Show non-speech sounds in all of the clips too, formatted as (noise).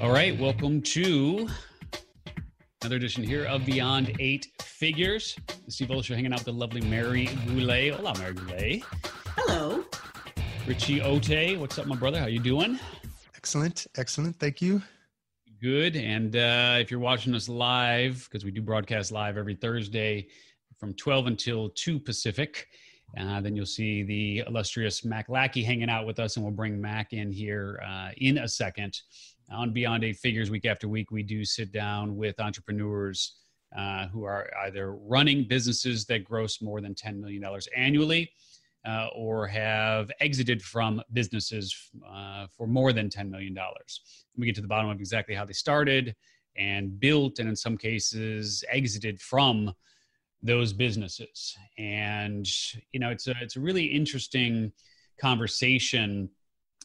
All right, welcome to another edition here of Beyond Eight Figures. Steve Olsher hanging out with the lovely Mary Goulet. Hola, Mary Goulet. Hello. Richie Ote, what's up, my brother? How you doing? Excellent, excellent. Thank you. Good. And uh, if you're watching us live, because we do broadcast live every Thursday from 12 until 2 Pacific, uh, then you'll see the illustrious Mac Lackey hanging out with us, and we'll bring Mac in here uh, in a second. On Beyond Eight Figures, week after week, we do sit down with entrepreneurs uh, who are either running businesses that gross more than $10 million annually uh, or have exited from businesses uh, for more than $10 million. We get to the bottom of exactly how they started and built, and in some cases, exited from those businesses. And you know, it's a it's a really interesting conversation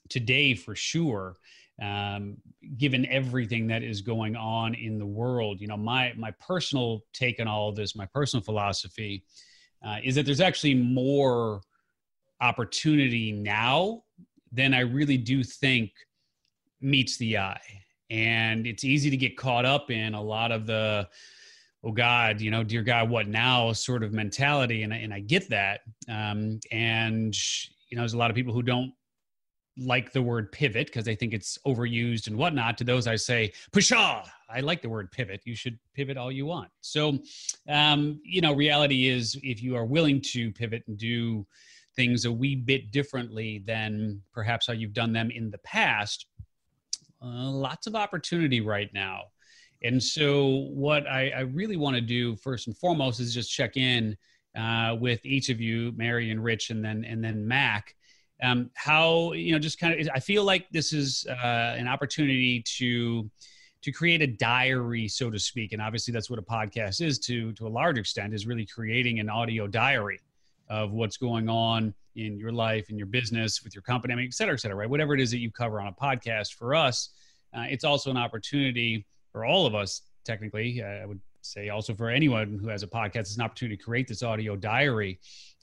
today for sure. Um, given everything that is going on in the world, you know, my my personal take on all of this, my personal philosophy, uh, is that there's actually more opportunity now than I really do think meets the eye. And it's easy to get caught up in a lot of the oh god you know dear god what now sort of mentality and and I get that um, and you know there's a lot of people who don't like the word pivot because they think it's overused and whatnot. To those i say pshaw! I like the word pivot. You should pivot all you want. So um, you know reality is if you are willing to pivot and do things a wee bit differently than perhaps how you've done them in the past uh, lots of opportunity right now. And so, what I, I really want to do first and foremost is just check in uh, with each of you, Mary and Rich, and then and then Mac. Um, how you know, just kind of, I feel like this is uh, an opportunity to to create a diary, so to speak, and obviously that's what a podcast is to to a large extent is really creating an audio diary of what's going on in your life, in your business, with your company, I mean, et cetera, et cetera, right? Whatever it is that you cover on a podcast for us, uh, it's also an opportunity for all of us, technically, uh, I would say also for anyone who has a podcast, it's an opportunity to create this audio diary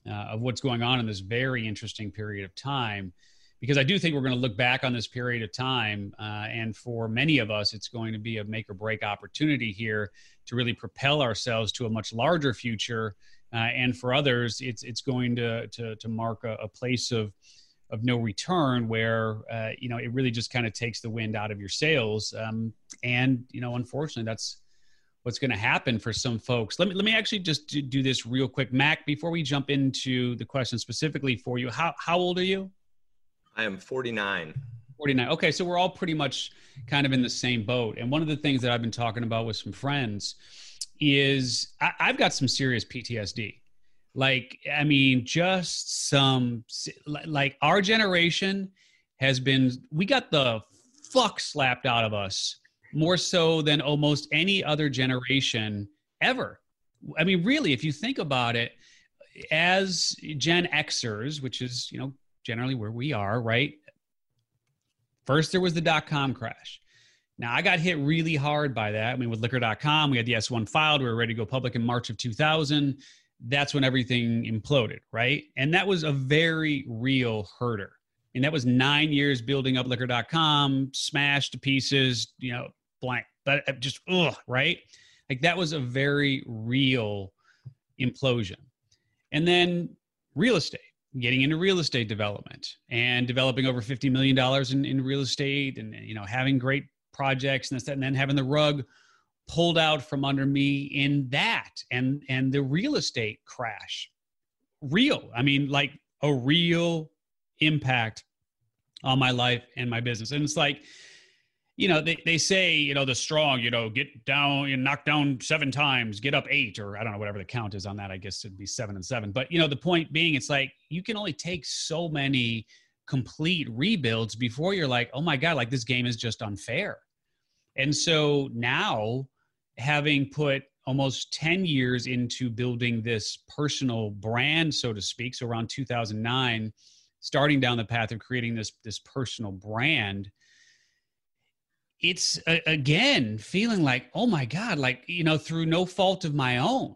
uh, of what's going on in this very interesting period of time. Because I do think we're going to look back on this period of time, uh, and for many of us, it's going to be a make or break opportunity here to really propel ourselves to a much larger future. Uh, and for others, it's it's going to to, to mark a, a place of of no return where uh, you know it really just kind of takes the wind out of your sails um, and you know unfortunately that's what's going to happen for some folks. Let me let me actually just do, do, this real quick. Mac before we jump into the question specifically for you how how old are you? I am 49 49 okay so we're all pretty much kind of in the same boat. And one of the things that i've been talking about with some friends is I, i've got some serious ptsd like i mean just some like our generation has been we got the fuck slapped out of us more so than almost any other generation ever i mean really if you think about it as gen xers which is you know generally where we are right first there was the dot com crash now I got hit really hard by that. I mean, with liquor.com, we had the S1 filed. We were ready to go public in March of 2000 that's when everything imploded, right? And that was a very real herder. And that was nine years building up liquor.com, smashed to pieces, you know, blank, but uh, just, ugh, right? Like that was a very real implosion. And then real estate, getting into real estate development and developing over $50 million in, in real estate and, you know, having great projects and, this, and then having the rug pulled out from under me in that and and the real estate crash real i mean like a real impact on my life and my business. And it's like you know they, they say you know the strong you know get down you knock down seven times get up eight or i don't know whatever the count is on that. I guess it'd be seven and seven. But you know the point being it's like you can only take so many complete rebuilds before you're like oh my god like this game is just unfair. And so now having put almost 10 years into building this personal brand so to speak so around 2009 starting down the path of creating this this personal brand it's uh, again feeling like oh my god like you know through no fault of my own.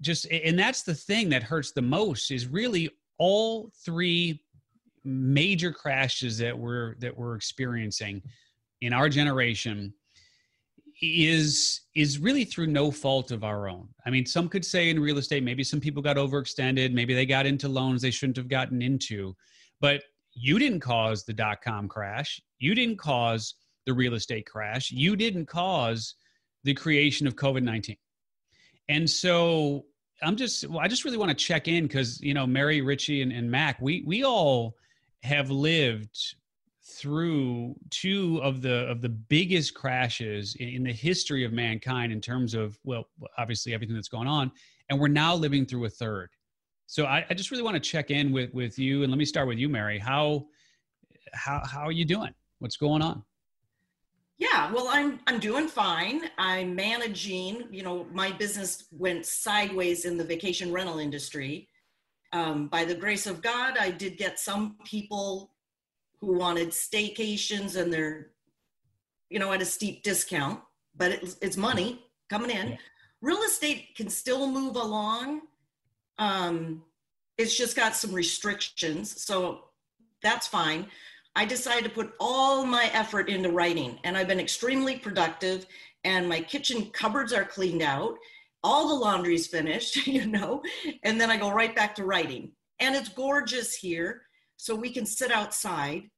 Just and that's the thing that hurts the most is really all three major crashes that we're that we're experiencing in our generation is is really through no fault of our own. I mean, some could say in real estate, maybe some people got overextended, maybe they got into loans they shouldn't have gotten into, but you didn't cause the dot com crash. You didn't cause the real estate crash. You didn't cause the creation of COVID 19. And so I'm just, well, I just really want to check in because, you know, Mary, Richie, and, and Mac, we, we all have lived through two of the of the biggest crashes in, in, the history of mankind in terms of well obviously everything that's going on and we're now living through a third so I, I just really want to check in with with you and let me start with you mary how how how are you doing what's going on yeah, well, I'm I'm doing fine. I'm managing. You know, my business went sideways in the vacation rental industry. Um, by the grace of God, I did get some people who wanted staycations and they're, you know, at a steep discount, but it's, it's money coming in. Yeah. Real estate can still move along. Um, it's just got some restrictions, so that's fine. I decided to put all my effort into writing, and I've been extremely productive. And my kitchen cupboards are cleaned out, all the laundry's finished, (laughs) you know, and then I go right back to writing. And it's gorgeous here, so we can sit outside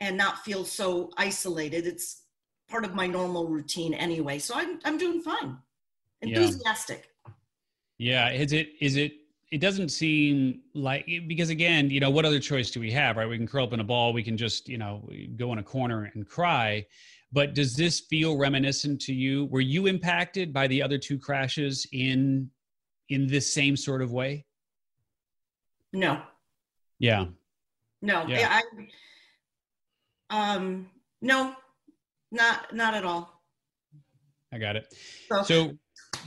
and not feel so isolated. It's part of my normal routine anyway, so I'm I'm doing fine. Enthusiastic. Yeah, yeah. is it is it it doesn't seem like because again you know what other choice do we have right? We can curl up in a ball. We can just you know go in a corner and cry. But does this feel reminiscent to you? Were you impacted by the other two crashes in in this same sort of way? No. Yeah no yeah. I, um no not not at all i got it so, so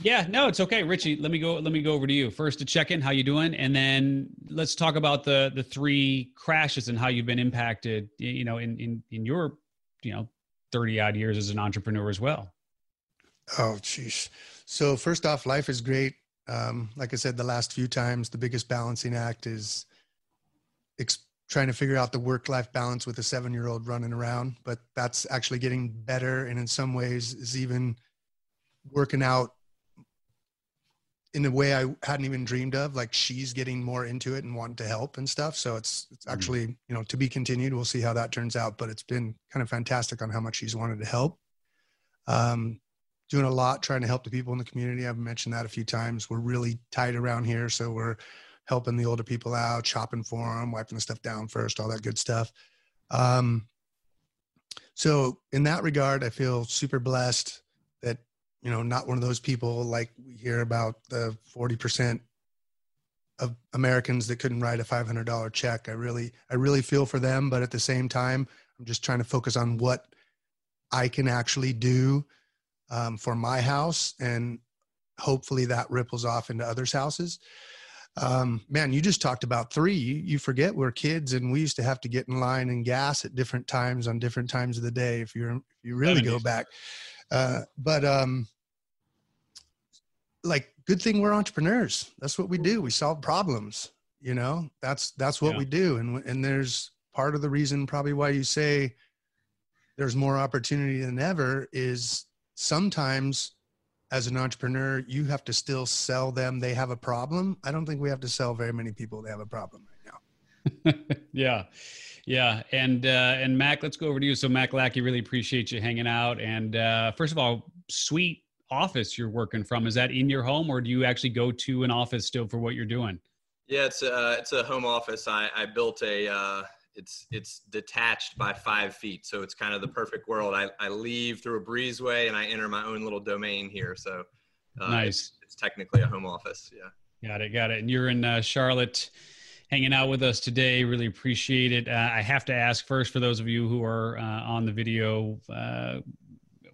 yeah, no, it's okay, Richie. Let me go. Let me go over to you first to check in. How you doing? And then let's talk about the the three crashes and how you've been impacted. You know, in in in your you know thirty odd years as an entrepreneur as well. Oh, jeez. So first off, life is great. Um, like I said, the last few times, the biggest balancing act is ex- trying to figure out the work life balance with a seven year old running around. But that's actually getting better, and in some ways, is even working out in a way I hadn't even dreamed of. Like she's getting more into it and wanting to help and stuff. So it's it's mm-hmm. actually you know to be continued. We'll see how that turns out. But it's been kind of fantastic on how much she's wanted to help. Um, doing a lot trying to help the people in the community. I've mentioned that a few times. We're really tight around here, so we're helping the older people out, shopping for them, wiping the stuff down first, all that good stuff. Um, so in that regard, I feel super blessed that you know, not one of those people like we hear about the 40% of Americans that couldn't write a $500 check. I really, I really feel for them, but at the same time, I'm just trying to focus on what I can actually do um, for my house, and hopefully that ripples off into others' houses. Um, man, you just talked about three. You, you forget we're kids, and we used to have to get in line and gas at different times on different times of the day. If you're, if you really go back, uh, but um, like good thing we're entrepreneurs that's what we do we solve problems you know that's that's what yeah. we do and and there's part of the reason probably why you say there's more opportunity than ever is sometimes as an entrepreneur you have to still sell them. They have a problem. I don't think we have to sell very many people. They have a problem right now. (laughs) Yeah. Yeah. And uh and mac let's go over to you. So mac lackey really appreciate you hanging out. And uh first of all sweet office you're working from. Is that in your home, or do you actually go to an office still for what you're doing? Yeah, it's a it's a home office. I, I built a uh, it's it's detached by five feet, so it's kind of the perfect world. I, I leave through a breezeway and I enter my own little domain here. So uh, nice. It's, it's, technically a home office. Yeah. Got it. Got it. And you're in uh, Charlotte hanging out with us today. Really appreciate it. Uh, I have to ask first for those of you who are uh, on the video, uh,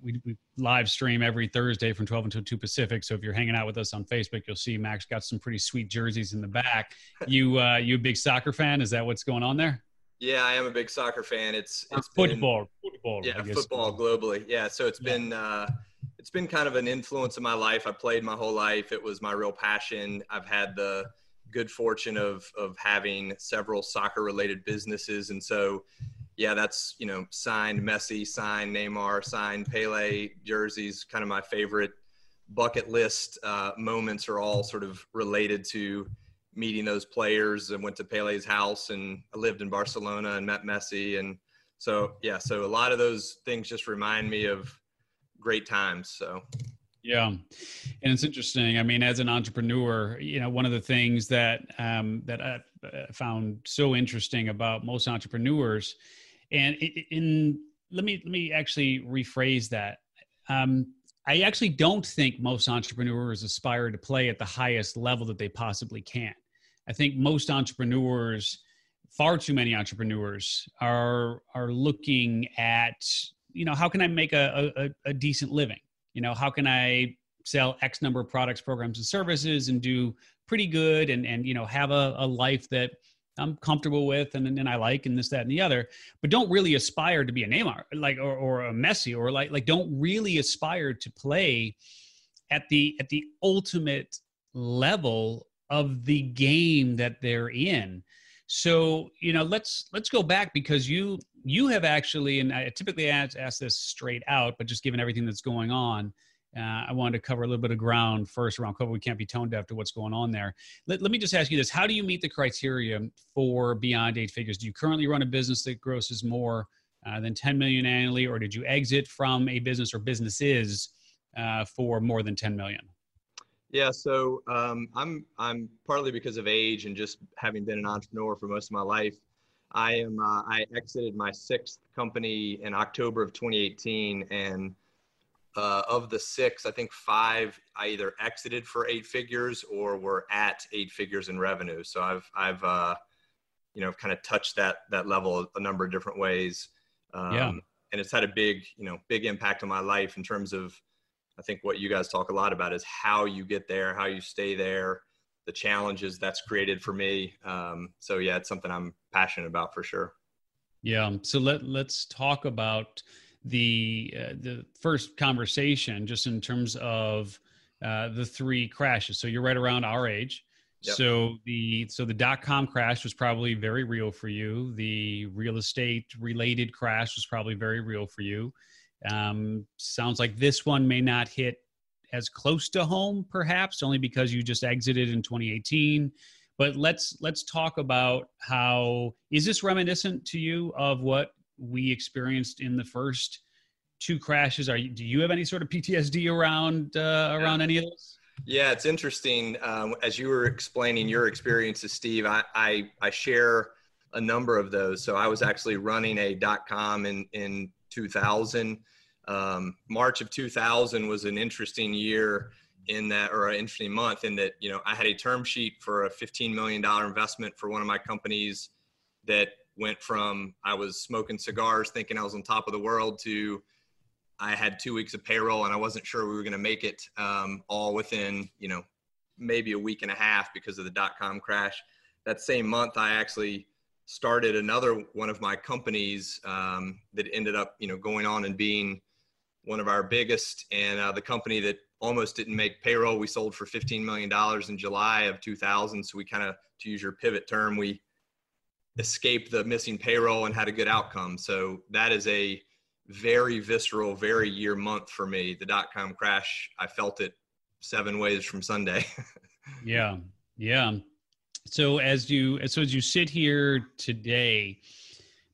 we, we live stream every Thursday from 12 until 2 Pacific. So if you're hanging out with us on Facebook, you'll see Mac's got some pretty sweet jerseys in the back. (laughs) You uh, you a big soccer fan? Is that what's going on there? Yeah, I am a big soccer fan. It's it's football, been, football. Yeah, football globally. Yeah, so it's yeah. been uh, it's been kind of an influence in my life. I played my whole life. It was my real passion. I've had the good fortune of of having several soccer related businesses, and so yeah, that's you know signed Messi, signed Neymar, signed Pele jerseys. Kind of my favorite bucket list uh, moments are all sort of related to meeting those players. and went to Pele's house and I lived in Barcelona and met Messi and so yeah, so a lot of those things just remind me of great times. So yeah, and it's interesting. I mean, as an entrepreneur, you know, one of the things that um, that I found so interesting about most entrepreneurs, and in let me let me actually rephrase that. Um, I actually don't think most entrepreneurs aspire to play at the highest level that they possibly can. I think most entrepreneurs, far too many entrepreneurs, are are looking at you know how can I make a, a, a decent living? You know how can i sell x number of products programs and services and do pretty good and and you know have a, a life that i'm comfortable with and, and i like and this that and the other but don't really aspire to be a neymar like or, or a messi or like like don't really aspire to play at the at the ultimate level of the game that they're in so you know let's let's go back because you you have actually, and I typically ask, ask this straight out, but just given everything that's going on, uh, I wanted to cover a little bit of ground first around COVID. We can't be tone deaf to what's going on there. Let, let me just ask you this: How do you meet the criteria for beyond eight figures? Do you currently run a business that grosses more uh, than 10 million annually, or did you exit from a business or businesses uh, for more than 10 million? Yeah, so um, I'm I'm partly because of age and just having been an entrepreneur for most of my life. I am uh, I exited my sixth company in October of 2018, and uh, of the six, I think five I either exited for eight figures or were at eight figures in revenue. So I've I've uh, you know kind of touched that that level a number of different ways. Um, yeah. And it's had a big you know big impact on my life in terms of I think what you guys talk a lot about is how you get there, how you stay there, the challenges that's created for me. Um, so yeah, it's something I'm passionate about for sure. Yeah. So let let's talk about the uh, the first conversation just in terms of uh, the three crashes. So you're right around our age. Yep. So the so the dot com crash was probably very real for you. The real estate related crash was probably very real for you. Um, sounds like this one may not hit as close to home, perhaps, only because you just exited in 2018. But let's let's talk about how is this reminiscent to you of what we experienced in the first two crashes? Are you, do you have any sort of PTSD around uh, around yeah. any of this? Yeah, it's interesting. Um, as you were explaining your experiences, Steve, I, I, I share a number of those. So I was actually running a dot com in in 2000 um, March of 2000 was an interesting year in that, or an interesting month in that, you know, I had a term sheet for a $15 million investment for one of my companies that went from I was smoking cigars thinking I was on top of the world to I had two weeks of payroll and I wasn't sure we were going to make it um, all within, you know, maybe a week and a half because of the dot com crash. That same month, I actually started another one of my companies um, that ended up, you know, going on and being one of our biggest, and uh, the company that almost didn't make payroll. We sold for $15 million in July of 2000. So we kind of, to use your pivot term, we escaped the missing payroll and had a good outcome. So that is a very visceral, very year month for me. The dot com crash, I felt it seven ways from Sunday. (laughs) yeah. Yeah. So as you, so as you sit here today,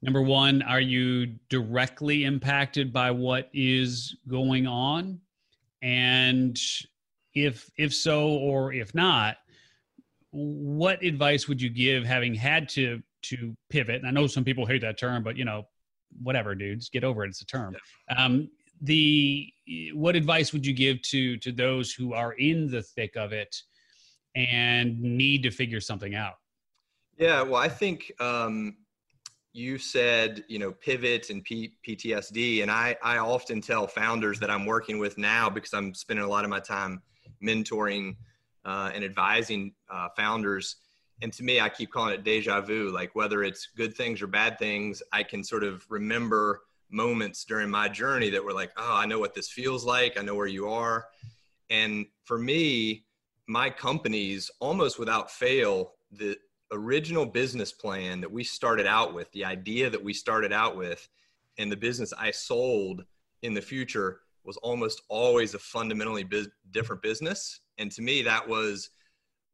Number one, are you directly impacted by what is going on? And if if so or if not, what advice would you give having had to to pivot? And I know some people hate that term, but you know, whatever, dudes, get over it. It's a term. Um, the what advice would you give to to those who are in the thick of it and need to figure something out? Yeah, well, I think um, you said you know pivot and P- ptsd and I, I often tell founders that i'm working with now because i'm spending a lot of my time mentoring uh, and advising uh, founders. And to me i keep calling it deja vu. Like whether it's good things or bad things i can sort of remember moments during my journey that were like oh i know what this feels like. I know where you are. And for me my companies almost without fail the original business plan that we started out with, the idea that we started out with, and the business I sold in the future was almost always a fundamentally biz- different business. And to me, that was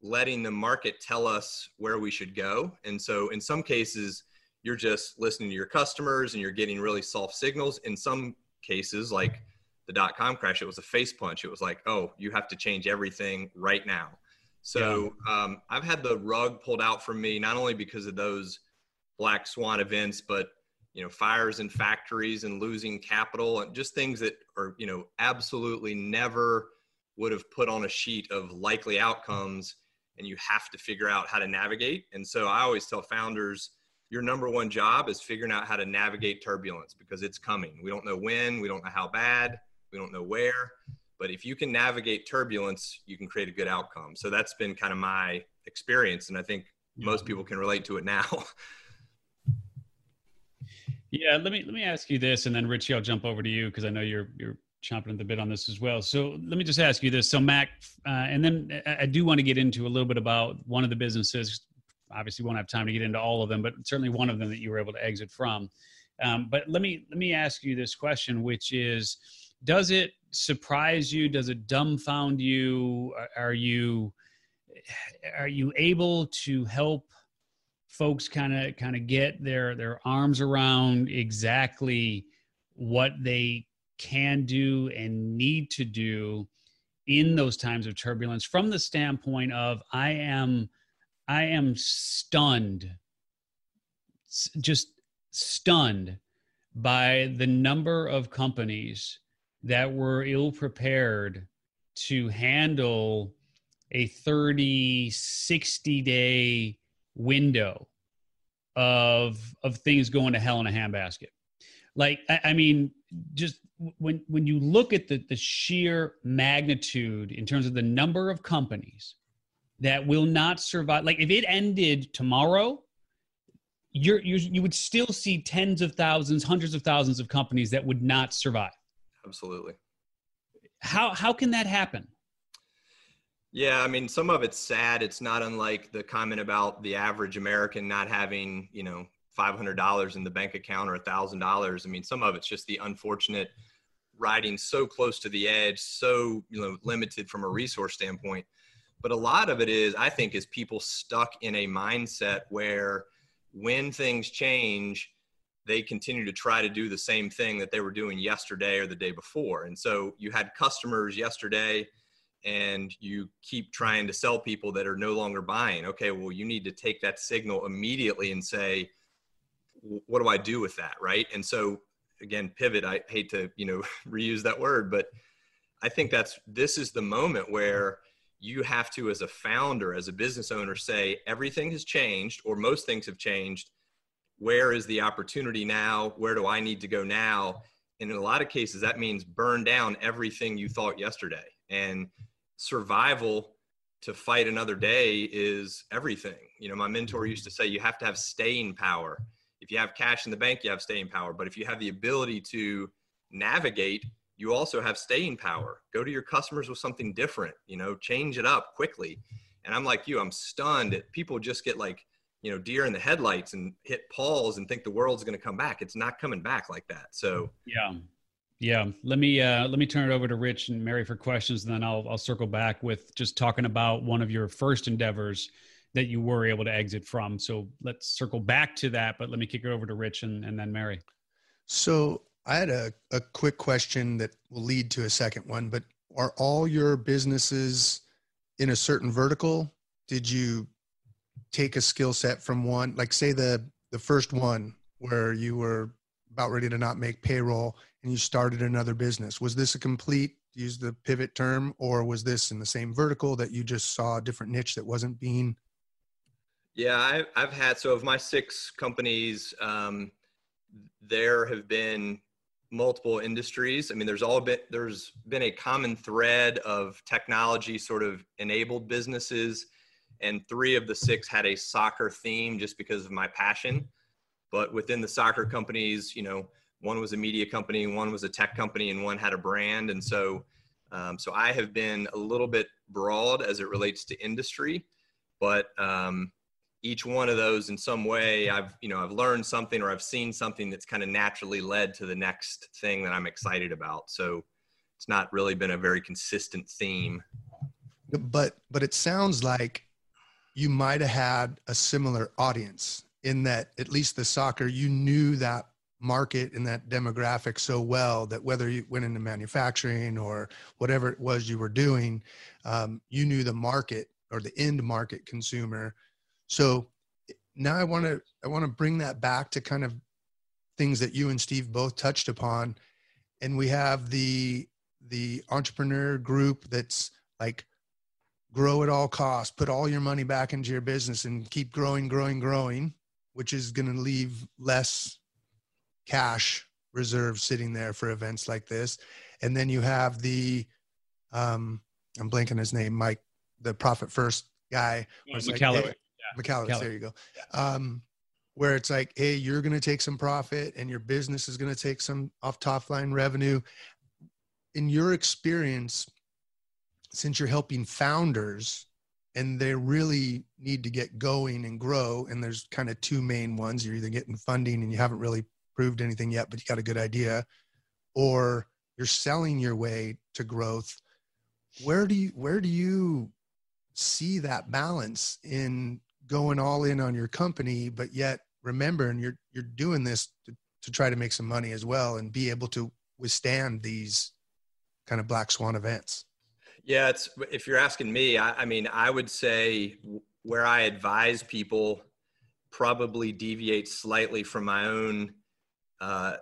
letting the market tell us where we should go. And so, in some cases, you're just listening to your customers and you're getting really soft signals. In some cases, like the dot com crash, it was a face punch. It was like, oh, you have to change everything right now. So yeah. um, I've had the rug pulled out from me, not only because of those black swan events, but you know, fires in factories and losing capital and just things that are, you know, absolutely never would have put on a sheet of likely outcomes. And you have to figure out how to navigate. And so I always tell founders, your number one job is figuring out how to navigate turbulence because it's coming. We don't know when, we don't know how bad, we don't know where, but if you can navigate turbulence, you can create a good outcome. So that's been kind of my experience. And I think yeah. most people can relate to it now. (laughs) yeah. Let me, let me ask you this and then Richie, I'll jump over to you because I know you're, you're chomping at the bit on this as well. So let me just ask you this. So Mac, uh, and then I do want to get into a little bit about one of the businesses. Obviously, won't have time to get into all of them, but certainly one of them that you were able to exit from. Um, but let me let me ask you this question, which is, does it surprise you? Does it dumbfound you? Are you are you able to help folks kind of kind of get their their arms around exactly what they can do and need to do in those times of turbulence from the standpoint of I am I am stunned just stunned by the number of companies that were ill prepared to handle a 30 60 day window of of things going to hell in a handbasket. Like I, I, mean just when when you look at the the sheer magnitude in terms of the number of companies that will not survive like if it ended tomorrow you're, you you would still see tens of thousands hundreds of thousands of companies that would not survive absolutely. How how can that happen? Yeah, I mean, some of it's sad. It's not unlike the comment about the average American not having, you know, five hundred dollars in the bank account or a thousand dollars. I mean, some of it's just the unfortunate riding so close to the edge, so you know, limited from a resource standpoint. But a lot of it is, I think, is people stuck in a mindset where when things change, they continue to try to do the same thing that they were doing yesterday or the day before. And so you had customers yesterday and you keep trying to sell people that are no longer buying. Okay, well, you need to take that signal immediately and say, what do I do with that? Right. And so again, pivot, I hate to, you know, (laughs) reuse that word, but I think that's this is the moment where you have to, as a founder, as a business owner, say everything has changed or most things have changed where is the opportunity now? Where do I need to go now? And in a lot of cases, that means burn down everything you thought yesterday. And survival to fight another day is everything. You know, my mentor mm-hmm. used to say you have to have staying power. If you have cash in the bank, you have staying power. But if you have the ability to navigate, you also have staying power. Go to your customers with something different, you know, change it up quickly. And I'm like you, I'm stunned that people just get like you know deer in the headlights and hit pause and think the world's going to come back. It's not coming back like that. So yeah. Yeah. Let me uh let me turn it over to rich and mary for questions and then i'll i'll circle back with just talking about one of your first endeavors that you were able to exit from. So let's circle back to that but let me kick it over to rich and, and then mary. So i had a, a quick question that will lead to a second one but are all your businesses in a certain vertical? Did you take a skill set from one, like say the the first one where you were about ready to not make payroll and you started another business. Was this a complete use the pivot term or was this in the same vertical that you just saw a different niche that wasn't being yeah I, i've had so of my six companies um, there have been multiple industries i mean there's all been there's been a common thread of technology sort of enabled businesses and three of the six had a soccer theme just because of my passion. But within the soccer companies, you know, one was a media company, one was a tech company, and one had a brand. And so, um, so I have been a little bit broad as it relates to industry, but um, each one of those in some way I've you know I've learned something or I've seen something that's kind of naturally led to the next thing that I'm excited about. So it's not really been a very consistent theme. But but it sounds like you might have had a similar audience in that at least the soccer you knew that market and that demographic so well that whether you went into manufacturing or whatever it was you were doing, um, you knew the market or the end market consumer. So now I want to I want to bring that back to kind of things that you and Steve both touched upon, and we have the the entrepreneur group that's like grow at all costs, put all your money back into your business and keep growing, growing, growing, which is going to leave less cash reserve sitting there for events like this. And then you have the, um, I'm blanking his name, Mike, the profit first guy. Oh, Michalowicz. Like, hey, yeah. there you go. Um, where it's like, hey, you're going to take some profit and your business is going to take some off top line revenue. In your experience, since you're helping founders and they really need to get going and grow, and there's kind of two main ones you're either getting funding and you haven't really proved anything yet, but you got a good idea, or you're selling your way to growth. Where do you where do you see that balance in going all in on your company, but yet remembering you're you're doing this to, to try to make some money as well and be able to withstand these kind of black swan events? Yeah, it's if you're asking me, I, I mean, I would say where I advise people probably deviates slightly from my own uh,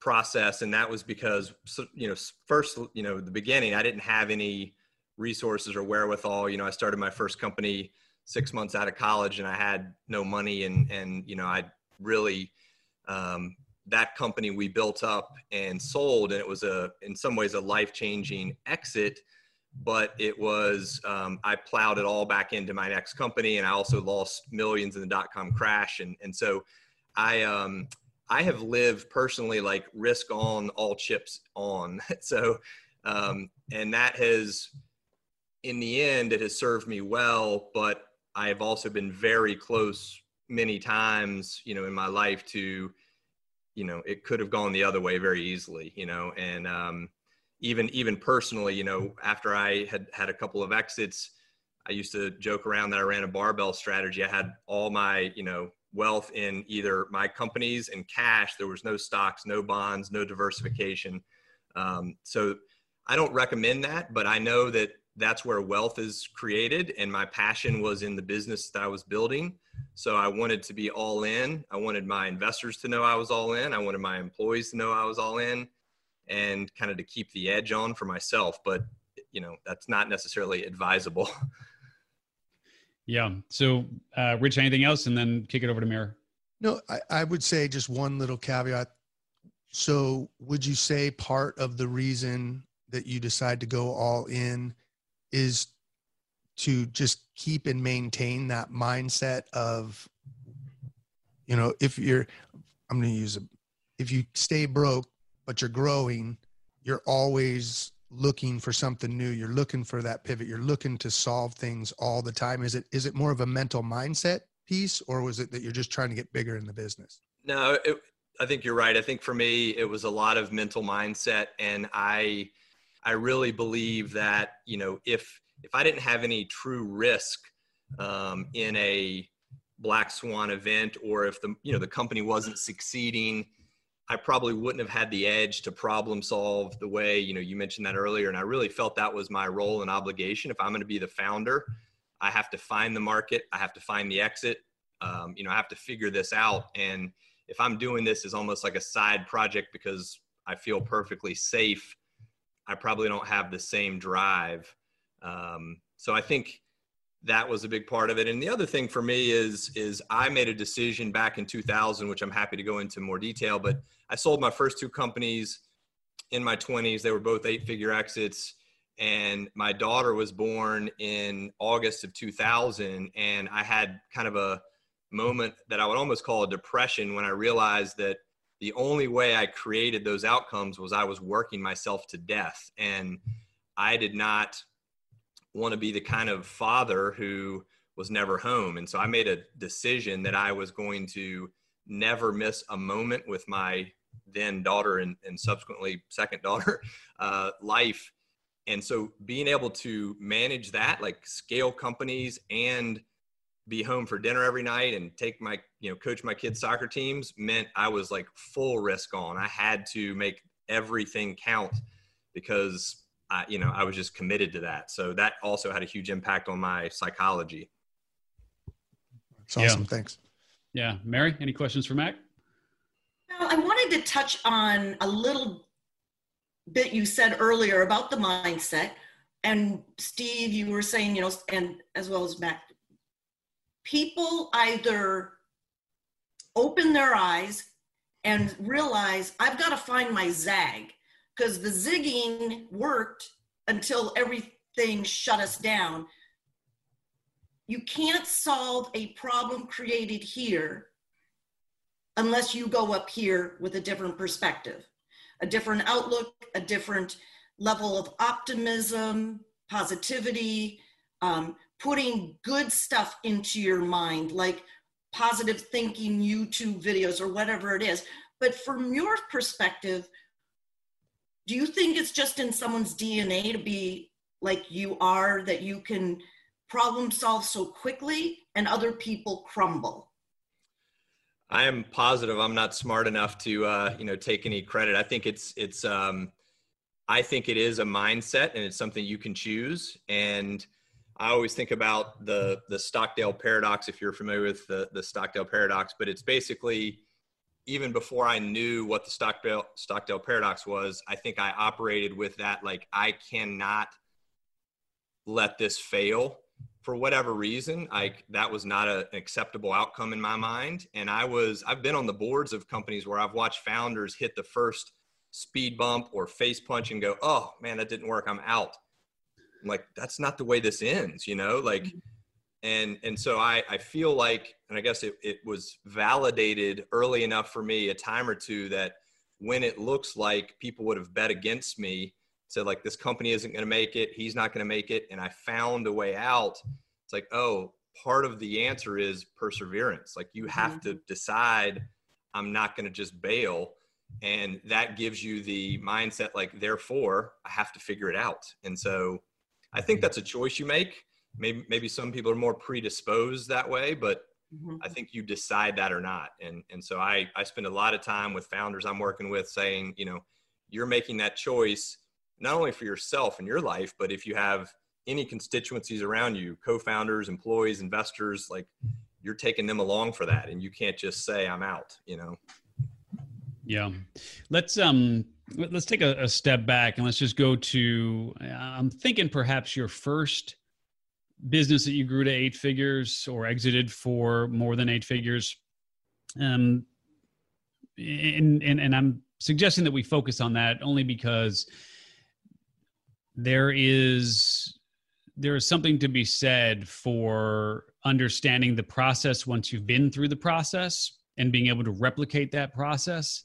process, and that was because you know first you know the beginning I didn't have any resources or wherewithal. You know, I started my first company six months out of college, and I had no money, and and you know I really um, that company we built up and sold, and it was a in some ways a life changing exit but it was um, I plowed it all back into my next company, and I also lost millions in the dot com crash, and and so I um, I have lived personally like risk on, all chips on. (laughs) so, um, and that has, in the end, it has served me well. But I have also been very close many times, you know, in my life to, you know, it could have gone the other way very easily, you know, and um, even even personally, you know, after I had had a couple of exits. I used to joke around that I ran a barbell strategy. I had all my, you know, wealth in either my companies and cash. There was no stocks, no bonds, no diversification. Um, so I don't recommend that, but I know that that's where wealth is created. And my passion was in the business that I was building. So I wanted to be all in. I wanted my investors to know I was all in. I wanted my employees to know I was all in and kind of to keep the edge on for myself. But, you know, that's not necessarily advisable. (laughs) Yeah. So, uh, Rich, anything else, and then kick it over to Mir. No, I, I would say just one little caveat. So, would you say part of the reason that you decide to go all in is to just keep and maintain that mindset of, you know, if you're, I'm going to use a, if you stay broke, but you're growing, you're always looking for something new. You're looking for that pivot. You're looking to solve things all the time. Is it is it more of a mental mindset piece or was it that you're just trying to get bigger in the business? No it, i think you're right. I think for me it was a lot of mental mindset and i i really believe that you know if if i didn't have any true risk um, in a black swan event or if the you know the company wasn't succeeding I probably wouldn't have had the edge to problem solve the way, you know, you mentioned that earlier. And I really felt that was my role and obligation. If I'm going to be the founder, I have to find the market, I have to find the exit. Um, you know, I have to figure this out. And if I'm doing this as almost like a side project because I feel perfectly safe, I probably don't have the same drive. Um, so I think that was a big part of it. And the other thing for me is is I made a decision back in 2000, which I'm happy to go into more detail. But I sold my first two companies in my 20s. They were both eight figure exits, and my daughter was born in August of 2000. And I had kind of a moment that I would almost call a depression when I realized that the only way I created those outcomes was I was working myself to death, and I did not want to be the kind of father who was never home. And so I made a decision that I was going to never miss a moment with my then daughter and, and subsequently second daughter (laughs) uh, life. And so being able to manage that, like scale companies and be home for dinner every night and take my, you know, coach my kids' soccer teams meant I was like full risk on. I had to make everything count because I, you know, I was just committed to that. So that also had a huge impact on my psychology. It's awesome. Yeah. Thanks. Yeah. Mary, any questions for Mac? Well, I wanted to touch on a little bit you said earlier about the mindset. And Steve, you were saying, you know, and as well as Mac, people either open their eyes and realize I've got to find my zag because the zigging worked until everything shut us down. You can't solve a problem created here unless you go up here with a different perspective, a different outlook, a different level of optimism, positivity, um, putting good stuff into your mind, like positive thinking YouTube videos or whatever it is. But from your perspective, do you think it's just in someone's DNA to be like you are, that you can problem solve so quickly and other people crumble? I am positive I'm not smart enough to uh, you know take any credit. I think it's it's um, I think it is a mindset and it's something you can choose. And I always think about the the Stockdale paradox if you're familiar with the the Stockdale paradox, but it's basically even before I knew what the Stockdale Stockdale paradox was, I think I operated with that like I cannot let this fail for whatever reason, I that was not a, an acceptable outcome in my mind. And I was I've been on the boards of companies where I've watched founders hit the first speed bump or face punch and go, "Oh man, that didn't work. I'm out." I'm like, that's not the way this ends, you know. Like, mm-hmm. and and so I I feel like, and I guess it it was validated early enough for me a time or two that when it looks like people would have bet against me said like this company isn't going to make it he's not going to make it and i found a way out it's like oh part of the answer is perseverance like you have mm-hmm. to decide i'm not going to just bail and that gives you the mindset like therefore i have to figure it out and so i think that's a choice you make maybe maybe some people are more predisposed that way but mm-hmm. i think you decide that or not and and so i i spend a lot of time with founders i'm working with saying you know you're making that choice not only for yourself and your life, but if you have any constituencies around you, co-founders, employees, investors, like you're taking them along for that. And you can't just say, I'm out, you know? Yeah. Let's, um, let's take a, a step back and let's just go to, I'm thinking perhaps your first business that you grew to eight figures or exited for more than eight figures. Um, and, and, and I'm suggesting that we focus on that only because there is there is something to be said for understanding the process once you've been through the process and being able to replicate that process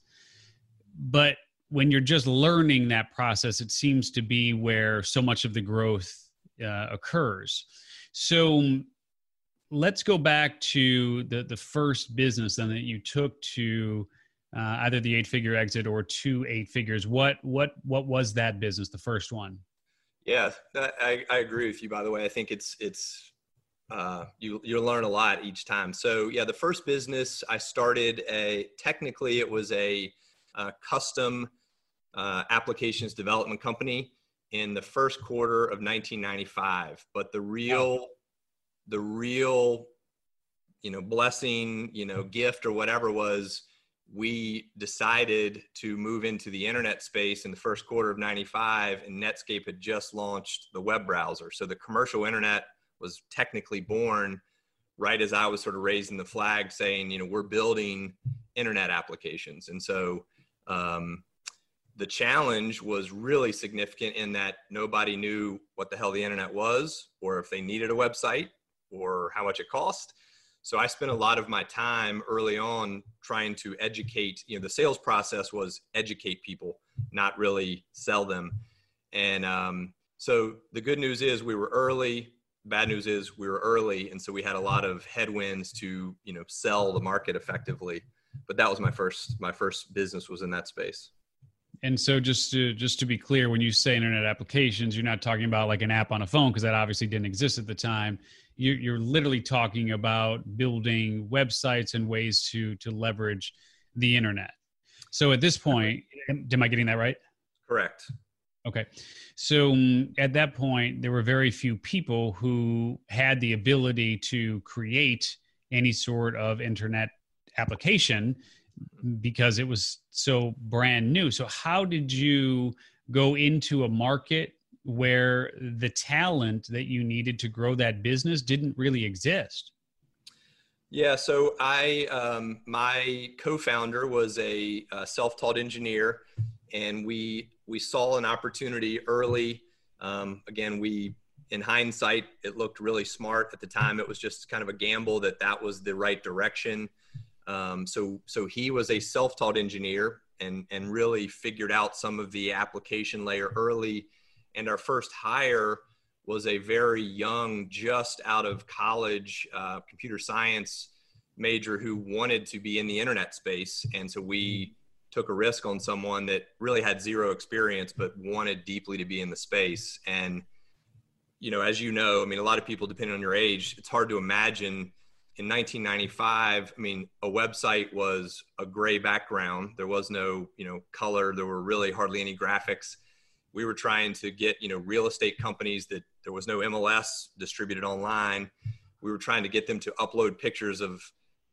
but when you're just learning that process it seems to be where so much of the growth uh, occurs so let's go back to the the first business then that you took to uh, either the eight figure exit or two eight figures what what what was that business the first one yeah, I, I agree with you. By the way, I think it's it's uh, you you learn a lot each time. So yeah, the first business I started a technically it was a, a custom uh, applications development company in the first quarter of 1995. But the real the real you know blessing you know gift or whatever was we decided to move into the internet space in the first quarter of 95 and netscape had just launched the web browser. So the commercial internet was technically born right as i was sort of raising the flag saying you know we're building internet applications. And so um, the challenge was really significant in that nobody knew what the hell the internet was or if they needed a website or how much it cost so I spent a lot of my time early on trying to educate, you know, the sales process was educate people, not really sell them. And um, so the good news is we were early, bad news is we were early, and so we had a lot of headwinds to you know sell the market effectively. But that was my first my first business was in that space. And so just to just to be clear, when you say internet applications, you're not talking about like an app on a phone because that obviously didn't exist at the time. You're, you're literally talking about building websites and ways to to leverage the internet. So at this point, am I getting that right? Correct. Okay. So um, at that point, there were very few people who had the ability to create any sort of internet application because it was so brand new. So, how did you go into a market where the talent that you needed to grow that business didn't really exist? Yeah, so I, um, my co-founder was a, a, self-taught engineer, and we we saw an opportunity early. Um, again, we, in hindsight, it looked really smart at the time. It was just kind of a gamble that that was the right direction. Um, so, so he was a self-taught engineer and and really figured out some of the application layer early. And our first hire was a very young, just out of college, uh, computer science major who wanted to be in the internet space. And so we took a risk on someone that really had zero experience but wanted deeply to be in the space. And you know, as you know, I mean, a lot of people, depending on your age, it's hard to imagine in 1995 i mean a website was a gray background. There was no you know color. There were really hardly any graphics. We were trying to get you know real estate companies that there was no mls distributed online. We were trying to get them to upload pictures of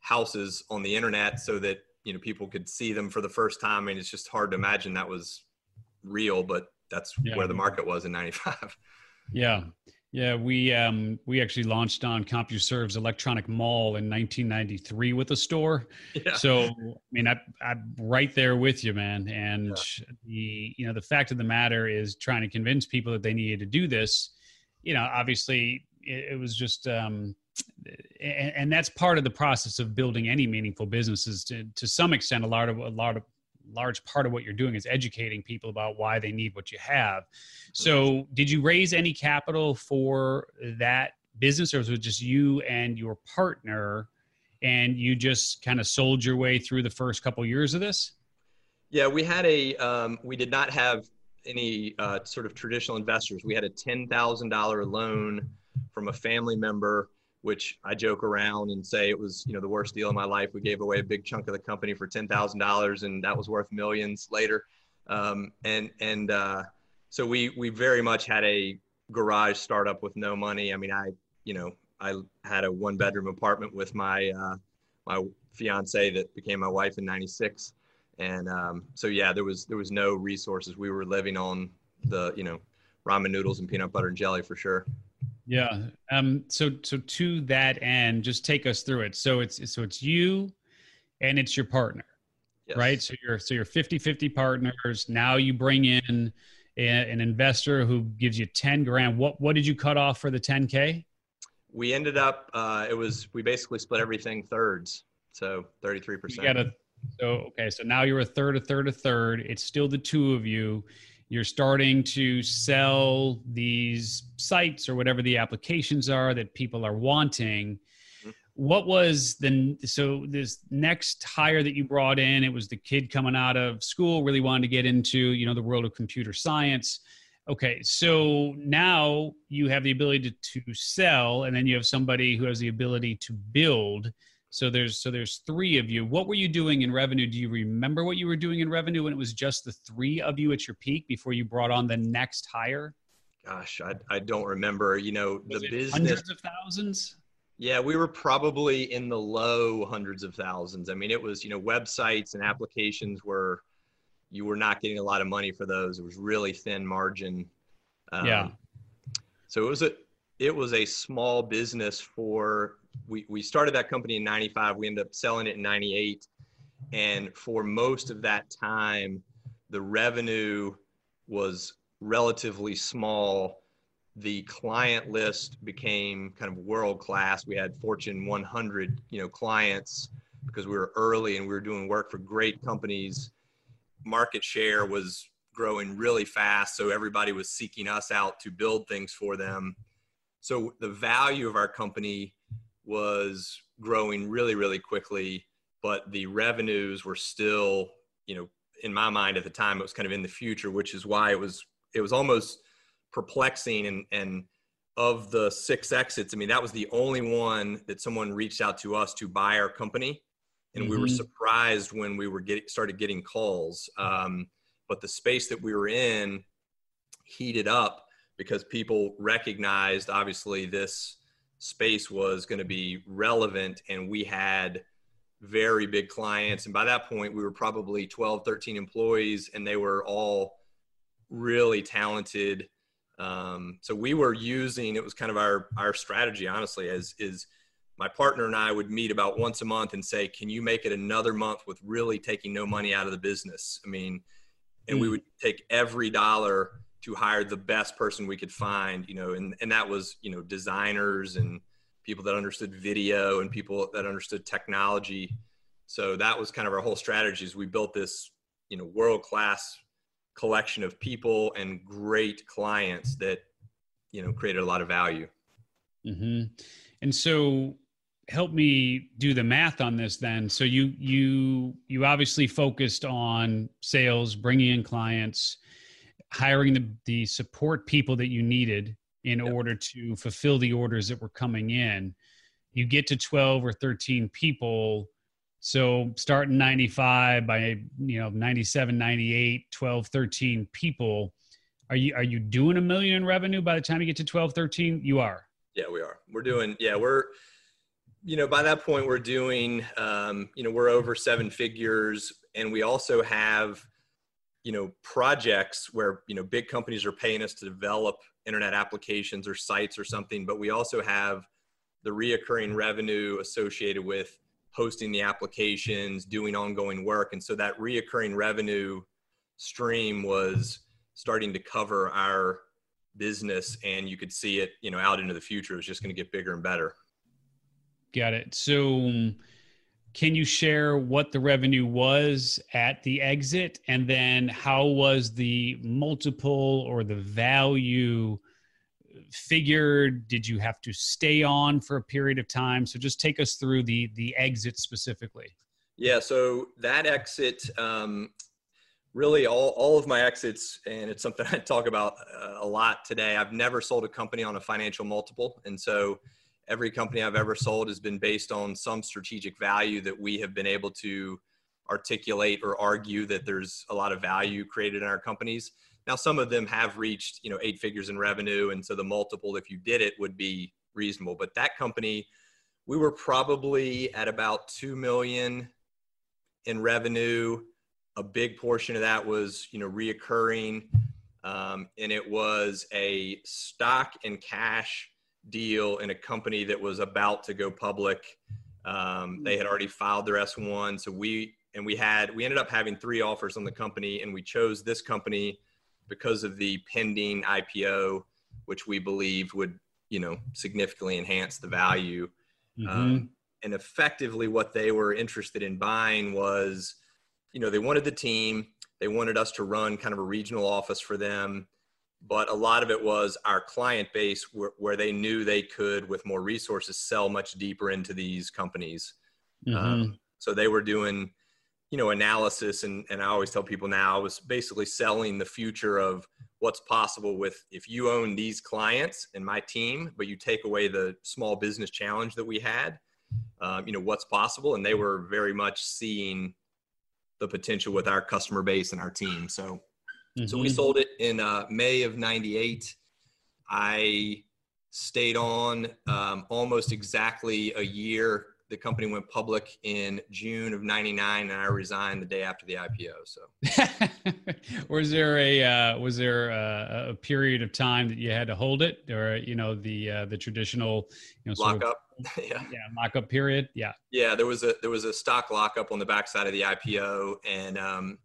houses on the internet so that you know people could see them for the first time. I mean it's just hard to imagine that was real but that's yeah. where the market was in 95 yeah yeah, we um, we actually launched on CompuServe's Electronic Mall in 1993 with a store. Yeah. So I mean, I, I'm right there with you, man. And yeah. the you know the fact of the matter is trying to convince people that they needed to do this. You know, obviously it, it was just, um, and, and, that's part of the process of building any meaningful businesses. To to some extent, a lot of a lot of large part of what you're doing is educating people about why they need what you have. So, did you raise any capital for that business, or was it just you and your partner, and you just kind of sold your way through the first couple years of this? Yeah, we had a um, we did not have any uh, sort of traditional investors. We had a ten thousand dollar loan from a family member which I joke around and say it was, you know, the worst deal of my life. We gave away a big chunk of the company for ten thousand dollars, and that was worth millions later. Um, and and uh, so we we very much had a garage startup with no money. I mean, I you know I had a one bedroom apartment with my uh, my fiance that became my wife in '96, and um, so yeah, there was there was no resources. We were living on the you know ramen noodles and peanut butter and jelly for sure. Yeah. Um. So so to that end, just take us through it. So it's so it's you, and it's your partner, yes. right? So you're so you're 50-50 partners. Now you bring in a, an investor who gives you ten grand. What what did you cut off for the ten k? We ended up. Uh, it was we basically split everything thirds. So thirty three percent. So okay. So now you're a third, a third, a third. It's still the two of you you're starting to sell these sites or whatever the applications are that people are wanting. Mm-hmm. what was the so this next hire that you brought in it was the kid coming out of school really wanted to get into you know the world of computer science. Okay so now you have the ability to, to sell and then you have somebody who has the ability to build so there's so there's three of you. What were you doing in revenue? Do you remember what you were doing in revenue when it was just the three of you at your peak before you brought on the next hire? Gosh, I, I don't remember. You know, was the business hundreds of thousands. Yeah, we were probably in the low hundreds of thousands. I mean, it was you know websites and applications were you were not getting a lot of money for those. It was really thin margin. Um, yeah. So it was a it was a small business for we, we started that company in 95 we ended up selling it in 98 and for most of that time the revenue was relatively small. The client list became kind of world class we had fortune 100 you know clients because we were early and we were doing work for great companies. Market share was growing really fast so everybody was seeking us out to build things for them. So the value of our company was growing really, really quickly, but the revenues were still, you know, in my mind at the time, it was kind of in the future, which is why it was it was almost perplexing and and of the six exits, I mean, that was the only one that someone reached out to us to buy our company. And mm-hmm. we were mm-hmm. surprised when we were getting started getting calls. Um, but the space that we were in heated up because people recognized obviously this space was going to be relevant and we had very big clients. And by that point we were probably 12 13 employees and they were all really talented. Um, so we were using it was kind of our our strategy honestly as is my partner and i would meet about once a month and say can you make it another month with really taking no money out of the business? I mean and we would take every dollar to hire the best person we could find, you know, and, and that was, you know, designers and people that understood video and people that understood technology. So that was kind of our whole strategy is we built this, you know, world-class collection of people and great clients that, you know, created a lot of value. Mm-hmm. And so help me do the math on this then so you you you obviously focused on sales bringing in clients hiring the, the support people that you needed in yep. order to fulfill the orders that were coming in. You get to 12 or 13 people. So starting 95 by you know 97 98 12 13 people are you are you doing a million in revenue by the time you get to 12 13 you are. Yeah we are. We're doing yeah we're you know by that point we're doing um, you know we're over seven figures and we also have you know projects where you know big companies are paying us to develop internet applications or sites or something but we also have the reoccurring revenue associated with hosting the applications doing ongoing work. And so that reoccurring revenue stream was starting to cover our business and you could see it you know out into the future. It was just going to get bigger and better. Got it. So can you share what the revenue was at the exit? And then how was the multiple or the value figured? Did you have to stay on for a period of time? So just take us through the the exit specifically. Yeah so that exit um, really all, all of my exits and it's something (laughs) i talk about uh, a lot today. I've never sold a company on a financial multiple. And so every company I've ever sold has been based on some strategic value that we have been able to articulate or argue that there's a lot of value created in our companies. Now, some of them have reached, you know, eight figures in revenue, and so the multiple, if you did it, would be reasonable. But that company, we were probably at about two million in revenue. A big portion of that was, you know, reoccurring, um, and it was a stock and cash deal in a company that was about to go public. Um, they had already filed their S1. So we, and we had, we ended up having three offers on the company and we chose this company because of the pending IPO, which we believed would, you know, significantly enhance the value. Mm-hmm. Um, and effectively what they were interested in buying was, you know, they wanted the team, they wanted us to run kind of a regional office for them but a lot of it was our client base where, where they knew they could with more resources sell much deeper into these companies. Mm-hmm. um, so they were doing you know analysis and, and i always tell people now i was basically selling the future of what's possible with if you own these clients and my team but you take away the small business challenge that we had um, you know what's possible? And they were very much seeing the potential with our customer base and our team. So Mm-hmm. So we mm-hmm. sold it in uh, May of 98. I stayed on um, almost exactly a year. The company went public in June of 99 and I resigned the day after the IPO. So (laughs) was there a, uh, was there a, a, period of time that you had to hold it or, you know, the, uh, the traditional, you know, lockup? (laughs) yeah. Yeah. Lockup period. Yeah. Yeah. There was a, there was a stock lockup on the backside of the IPO and, um,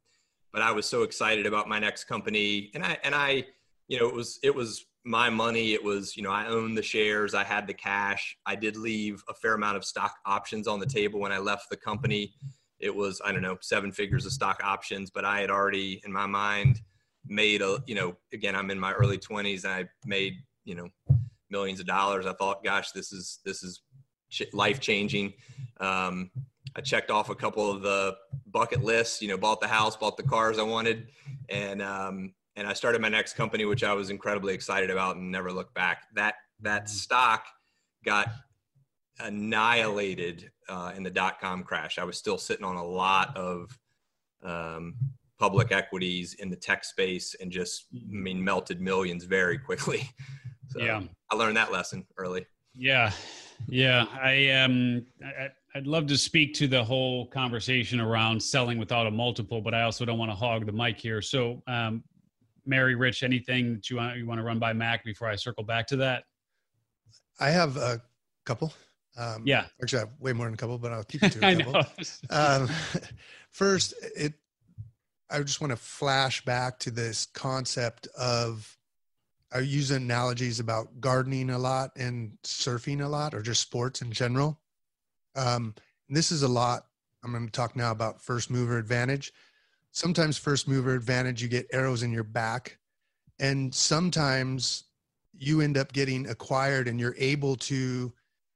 but I was so excited about my next company, and I and I, you know, it was it was my money. It was you know I owned the shares, I had the cash. I did leave a fair amount of stock options on the table when I left the company. It was I don't know seven figures of stock options, but I had already in my mind made a you know again I'm in my early 20s and I made you know millions of dollars. I thought, gosh, this is this is life changing. Um, I checked off a couple of the bucket lists. You know, bought the house, bought the cars I wanted, and um, and I started my next company, which I was incredibly excited about and never looked back. That that mm-hmm. stock got annihilated uh, in the dot com crash. I was still sitting on a lot of um, public equities in the tech space and just, I mean, melted millions very quickly. (laughs) So yeah, I learned that lesson early. Yeah, yeah. I um, I, I'd love to speak to the whole conversation around selling without a multiple, but I also don't want to hog the mic here. So, um, Mary, Rich, anything that you want you want to run by Mac before I circle back to that? I have a couple. Um, yeah. Actually, I have way more than a couple, but I'll keep it to (laughs) a couple. um, (laughs) first, it. I just want to flash back to this concept of. I use analogies about gardening a lot and surfing a lot, or just sports in general. Um, this is a lot. I'm going to talk now about first mover advantage. Sometimes first mover advantage, you get arrows in your back, and sometimes you end up getting acquired, and you're able to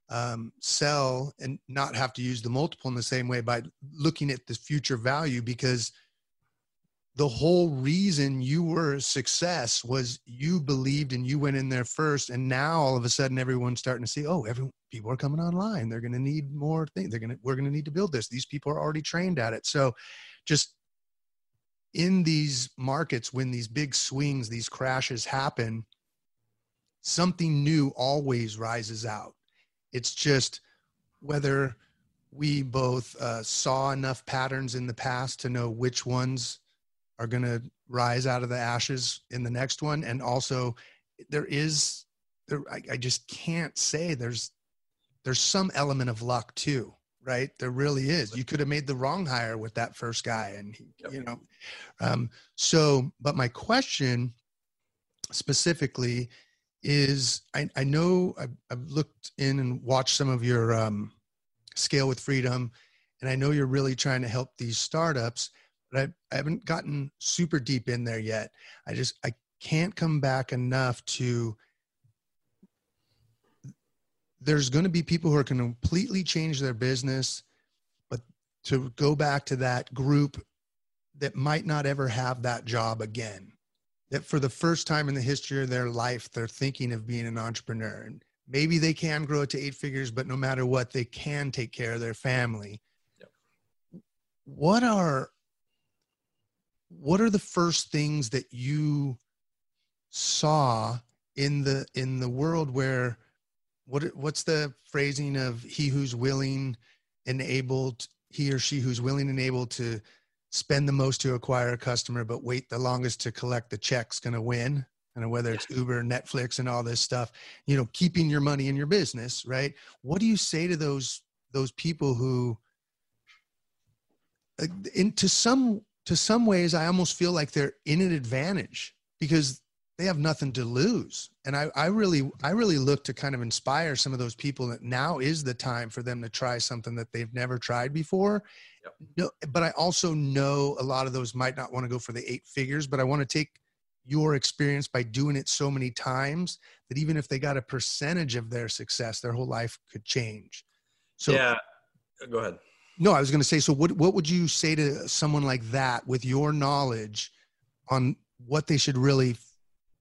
um, sell and not have to use the multiple in the same way by looking at the future value because the whole reason you were a success was you believed and you went in there first and now all of a sudden everyone's starting to see oh everyone people are coming online. They're going to need more things they're going to we're going to need to build this. These people are already trained at it. So just in these markets when these big swings these crashes happen something new always rises out. It's just whether we both uh, saw enough patterns in the past to know which ones are going to rise out of the ashes in the next one. And also, there is there. I, I just can't say there's there's some element of luck too right there really is you could have made the wrong hire with that first guy and he, yep. you know um, so but my question specifically is I, I know I've, I've, looked in and watched some of your um, scale with freedom and i know you're really trying to help these startups but I, I haven't gotten super deep in there yet i just i can't come back enough to there's going to be people who are going to completely change their business but to go back to that group that might not ever have that job again that for the first time in the history of their life, they're thinking of being an entrepreneur. And maybe they can grow it to eight figures, but no matter what, they can take care of their family. Yep. What are what are the first things that you saw in the in the world where what what's the phrasing of he who's willing and able to, he or she who's willing and able to spend the most to acquire a customer, but wait the longest to collect the check's going to win. And whether it's Uber, Netflix, and all this stuff, you know, keeping your money in your business, right? What do you say to those those people who, uh, in to some to some ways, I almost feel like they're in an advantage because they have nothing to lose. And I, I really, I really look to kind of inspire some of those people that now is the time for them to try something that they've never tried before Yep. No, but I also know a lot of those might not want to go for the eight figures, but I want to take your experience by doing it so many times that even if they got a percentage of their success, their whole life could change. So yeah, go ahead. No, I was going to say, so what, what would you say to someone like that with your knowledge on what they should really f-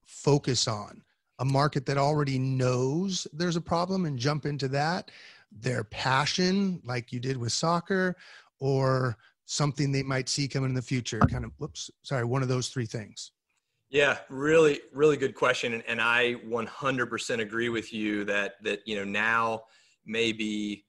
focus on? A market that already knows there's a problem and jump into that, their passion, like you did with soccer, or something they might see coming in the future? Kind of, whoops, sorry, one of those three things. Yeah, really, really good question, and, and I 100% agree with you that that you know now may be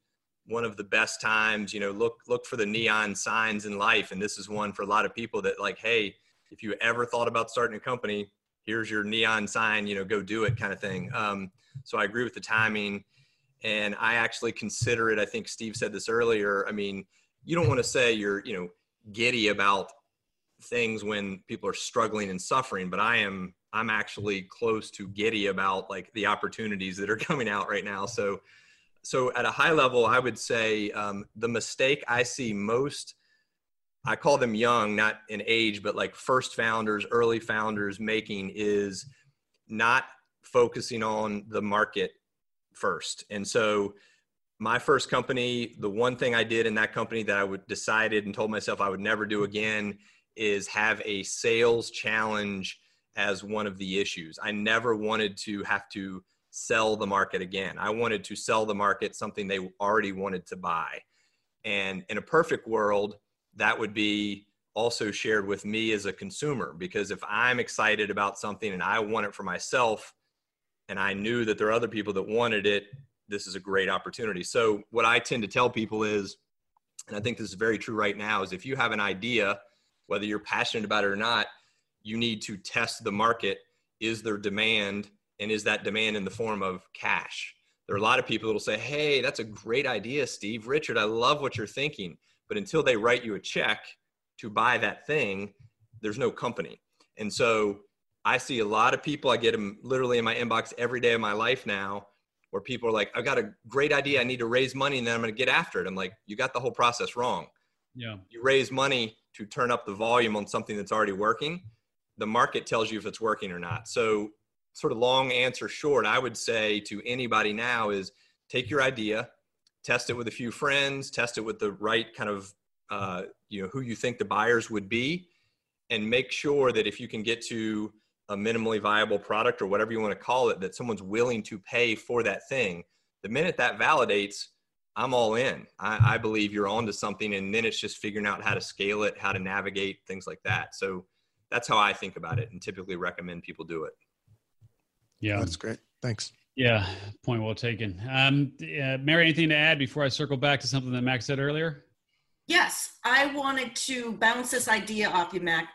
one of the best times. You know, look look for the neon signs in life, and this is one for a lot of people that like, hey, if you ever thought about starting a company, here's your neon sign. You know, go do it, kind of thing. Um, so I agree with the timing, and I actually consider it. I think Steve said this earlier. I mean, you don't want to say you're you know giddy about things when people are struggling and suffering but i am i'm actually close to giddy about like the opportunities that are (laughs) coming out right now so so at a high level i would say um, the mistake i see most i call them young not in age but like first founders early founders making is not focusing on the market first. And so my first company, the one thing I did in that company that I would decided and told myself I would never do again is have a sales challenge as one of the issues. I never wanted to have to sell the market again. I wanted to sell the market something they already wanted to buy. And in a perfect world, that would be also shared with me as a consumer because if I'm excited about something and I want it for myself and I knew that there are other people that wanted it, this is a great opportunity. So what I tend to tell people is and I think this is very true right now is if you have an idea whether you're passionate about it or not, you need to test the market. Is there demand? And is that demand in the form of cash? There are a lot of people that will say, Hey, that's a great idea, Steve. Richard, I love what you're thinking. But until they write you a check to buy that thing, there's no company. And so I see a lot of people, I get them literally in my inbox every day of my life now, where people are like, I've got a great idea. I need to raise money and then I'm going to get after it. I'm like, you got the whole process wrong. Yeah. You raise money to turn up the volume on something that's already working. The market tells you if it's working or not. So, sort of long answer short, I would say to anybody now is take your idea, test it with a few friends, test it with the right kind of, uh, you know, who you think the buyers would be, and make sure that if you can get to a minimally viable product or whatever you want to call it, that someone's willing to pay for that thing. The minute that validates, I'm all in. I, I, believe you're onto something, and then it's just figuring out how to scale it, how to navigate things like that. So that's how I think about it, and typically recommend people do it. Yeah, that's great. Thanks. Yeah, point well taken. Um, uh, Mary, anything to add before I circle back to something that Mac said earlier? Yes, I wanted to bounce this idea off you, Mac.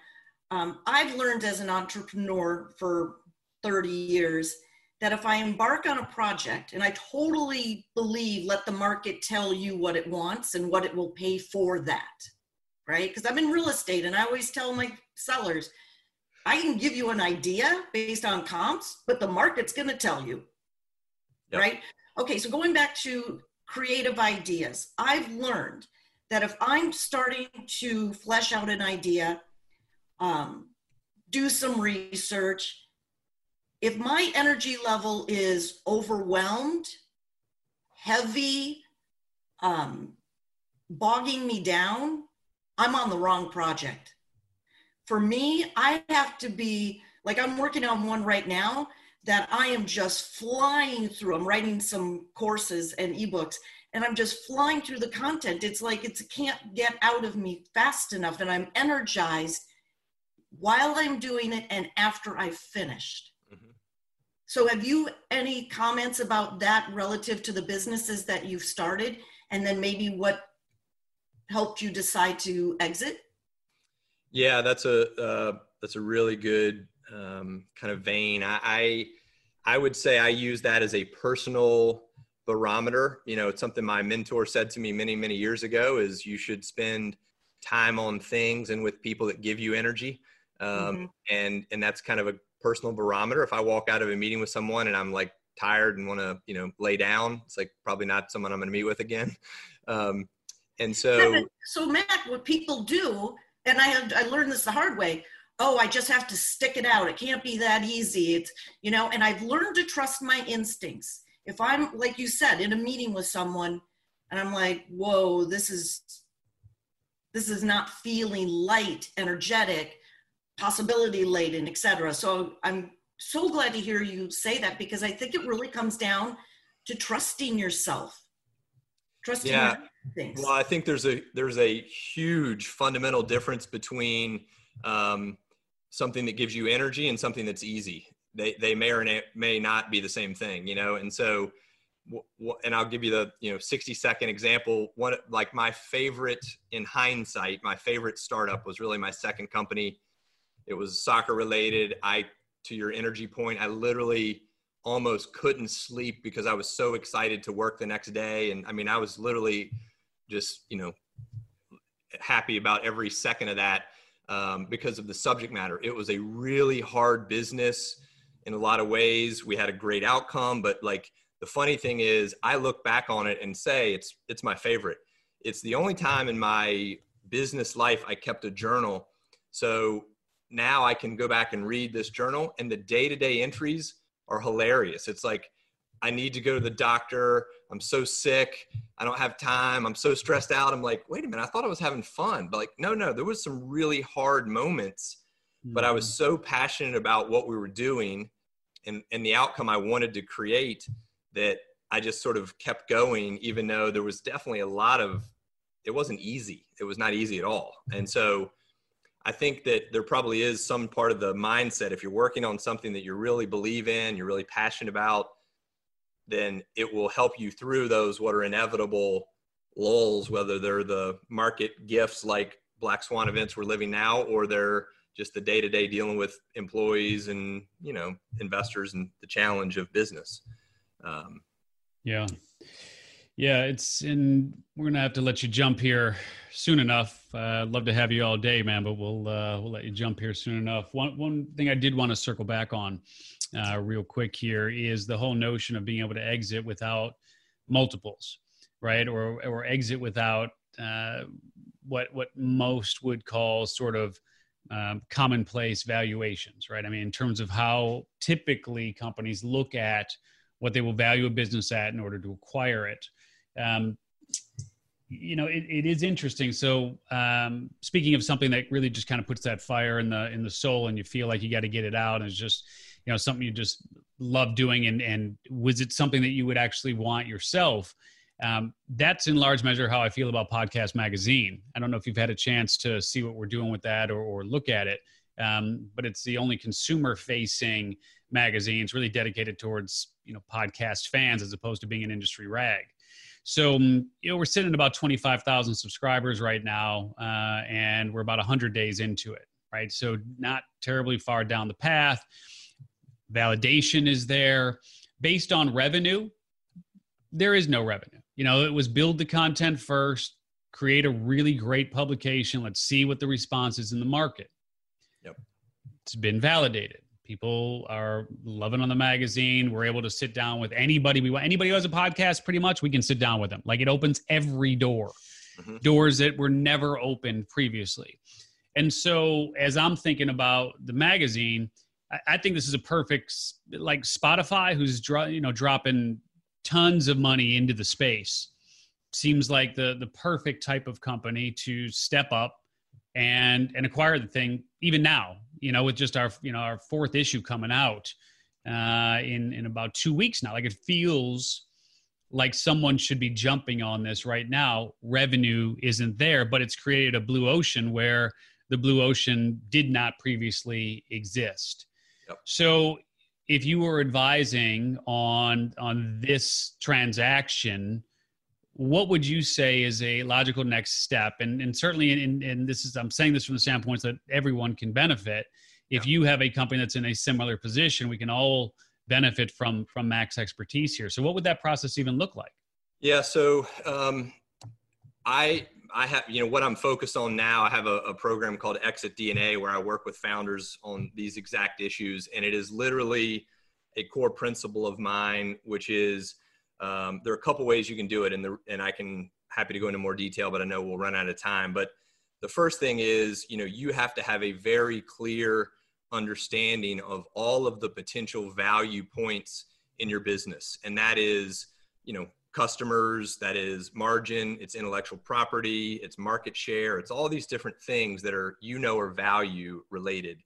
Um, I've learned as an entrepreneur for 30 years that if I embark on a project and I totally believe, let the market tell you what it wants and what it will pay for that, right? Because I'm in real estate and I always tell my sellers, I can give you an idea based on comps, but the market's going to tell you, yep. right? Okay, so going back to creative ideas, I've learned that if I'm starting to flesh out an idea, um, do some research, if my energy level is overwhelmed, heavy, um, bogging me down, I'm on the wrong project. For me, I have to be like I'm working on one right now that I am just flying through. I'm writing some courses and ebooks and I'm just flying through the content. It's like it can't get out of me fast enough and I'm energized while I'm doing it and after I've finished. Mm-hmm. So have you any comments about that relative to the businesses that you've started and then maybe what helped you decide to exit? Yeah, that's a uh, that's a really good um, kind of vein. I, I I would say I use that as a personal barometer. You know, it's something my mentor said to me many many years ago is you should spend time on things and with people that give you energy. Um, mm-hmm. and and that's kind of a personal barometer. If I walk out of a meeting with someone and I'm like tired and want to, you know, lay down, it's like probably not someone I'm going to meet with again. (laughs) Um, and so, (laughs) so Matt, what people do, and I had I learned this the hard way. Oh, I just have to stick it out. It can't be that easy. It's you know, and I've learned to trust my instincts. If I'm like you said in a meeting with someone, and I'm like, whoa, this is this is not feeling light, energetic possibility laden, etc. So I'm so glad to hear you say that because I think it really comes down to trusting yourself. Trusting yeah. Well, I think there's a there's a huge fundamental difference between um, something that gives you energy and something that's easy. They they may or may not be the same thing, you know. And so, and I'll give you the you know 60 second example. One like my favorite in hindsight, my favorite startup was really my second company it was soccer related. I, to your energy point, I literally almost couldn't sleep because I was so excited to work the next day. And I mean, I was literally just, you know, happy about every second of that um, because of the subject matter. It was a really hard business in a lot of ways. We had a great outcome, but like the funny thing is, I look back on it and say it's it's my favorite. It's the only time in my business life I kept a journal. So now I can go back and read this journal and the day to day entries are hilarious. It's like, I need to go to the doctor. I'm so sick. I don't have time. I'm so stressed out. I'm like, wait a minute. I thought I was having fun. But like, no, no, there was some really hard moments, but I was mm. so passionate about what we were doing and, and the outcome I wanted to create that I just sort of kept going, even though there was definitely a lot of, it wasn't easy. It was not easy at all. And so I think that there probably is some part of the mindset. If you're working on something that you really believe in, you're really passionate about, then it will help you through those what are inevitable lulls, whether they're the market gifts like black swan events we're living now, or they're just the day to day dealing with employees and you know investors and the challenge of business. Um, yeah, yeah, it's and we're gonna have to let you jump here soon enough. Uh, love to have you all day, man, but we'll uh, we'll let you jump here soon enough. One one thing I did want to circle back on uh, real quick here is the whole notion of being able to exit without multiples, right? Or or exit without uh, what what most would call sort of um, commonplace valuations, right? I mean, in terms of how typically companies look at what they will value a business at in order to acquire it. Um, you know, it, it is interesting. So, um, speaking of something that really just kind of puts that fire in the in the soul, and you feel like you got to get it out, and it's just you know something you just love doing and and was it something that you would actually want yourself? Um, that's in large measure how i feel about podcast magazine. I don't know if you've had a chance to see what we're doing with that or, or look at it um, but it's the only consumer facing magazine. It's really dedicated towards you know podcast fans as opposed to being an industry rag. So um, you know we're sitting at about 25000 subscribers right now uh, and we're about 100 days into it right? So not terribly far down the path validation is there. Based on revenue there is no revenue. You know it was build the content first create a really great publication. Let's see what the response is in the market. Yep. It's been validated. People are loving on the magazine. We're able to sit down with anybody we want. Anybody who has a podcast pretty much we can sit down with them. Like it opens every door. Mm-hmm. doors that were never opened previously. And so as i'm thinking about the magazine I think this is a perfect like Spotify, who's dro- you know dropping tons of money into the space. Seems like the the perfect type of company to step up and and acquire the thing even now. You know, with just our you know our fourth issue coming out uh, in in about two weeks now. Like it feels like someone should be jumping on this right now. Revenue isn't there, but it's created a blue ocean where the blue ocean did not previously exist. Yep. So if you were advising on on this transaction, what would you say is a logical next step? And and certainly in, in this is I'm saying this from the standpoint that everyone can benefit. If you have a company that's in a similar position, we can all benefit from from Mac's expertise here. So what would that process even look like? Yeah, so um, I I have, you know, what I'm focused on now, I have a, a, program called Exit DNA where I work with founders on these exact issues. And it is literally a core principle of mine, which is um, there are a couple ways you can do it. And, the, and I can happy to go into more detail, but I know we'll run out of time. But the first thing is, you know, you have to have a very clear understanding of all of the potential value points in your business. And that is, you know, customers, that is margin, it's intellectual property, it's market share, it's all these different things that are, you know, are value related.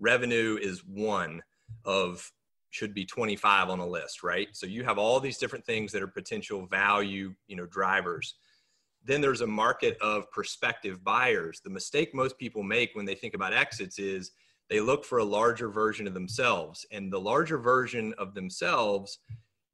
Revenue is one of, should be 25 on a list, right? So you have all these different things that are potential value, you know, drivers. Then there's a market of prospective buyers. The mistake most people make when they think about exits is they look for a larger version of themselves. And the larger version of themselves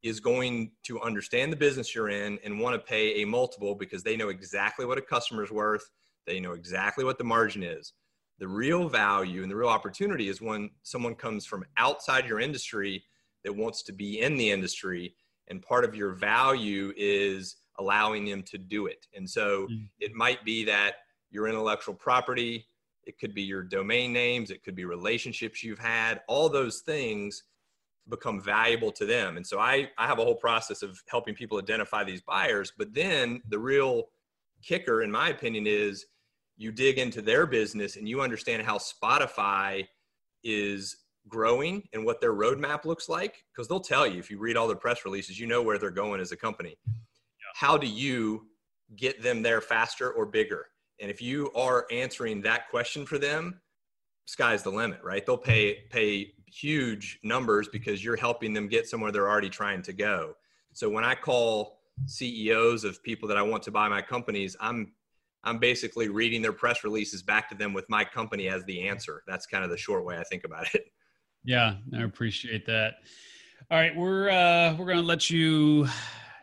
is going to understand the business you're in and want to pay a multiple because they know exactly what a customer's worth. They know exactly what the margin is. The real value and the real opportunity is when someone comes from outside your industry that wants to be in the industry. And part of your value is allowing them to do it. And so mm-hmm. it might be that your intellectual property, it could be your domain names, it could be relationships you've had, all those things become valuable to them. And so I, I have a whole process of helping people identify these buyers. But then the real kicker, in my opinion, is you dig into their business and you understand how Spotify is growing and what their roadmap looks like because they'll tell you if you read all their press releases you know where they're going as a company yeah. how do you get them there faster or bigger and if you are answering that question for them sky's the limit right they'll pay pay huge numbers because you're helping them get somewhere they're already trying to go so when i call ceos of people that i want to buy my companies i'm I'm basically reading their press releases back to them with my company as the answer. That's kind of the short way I think about it. (laughs) Yeah, I appreciate that. All right, we're uh, we're going to let you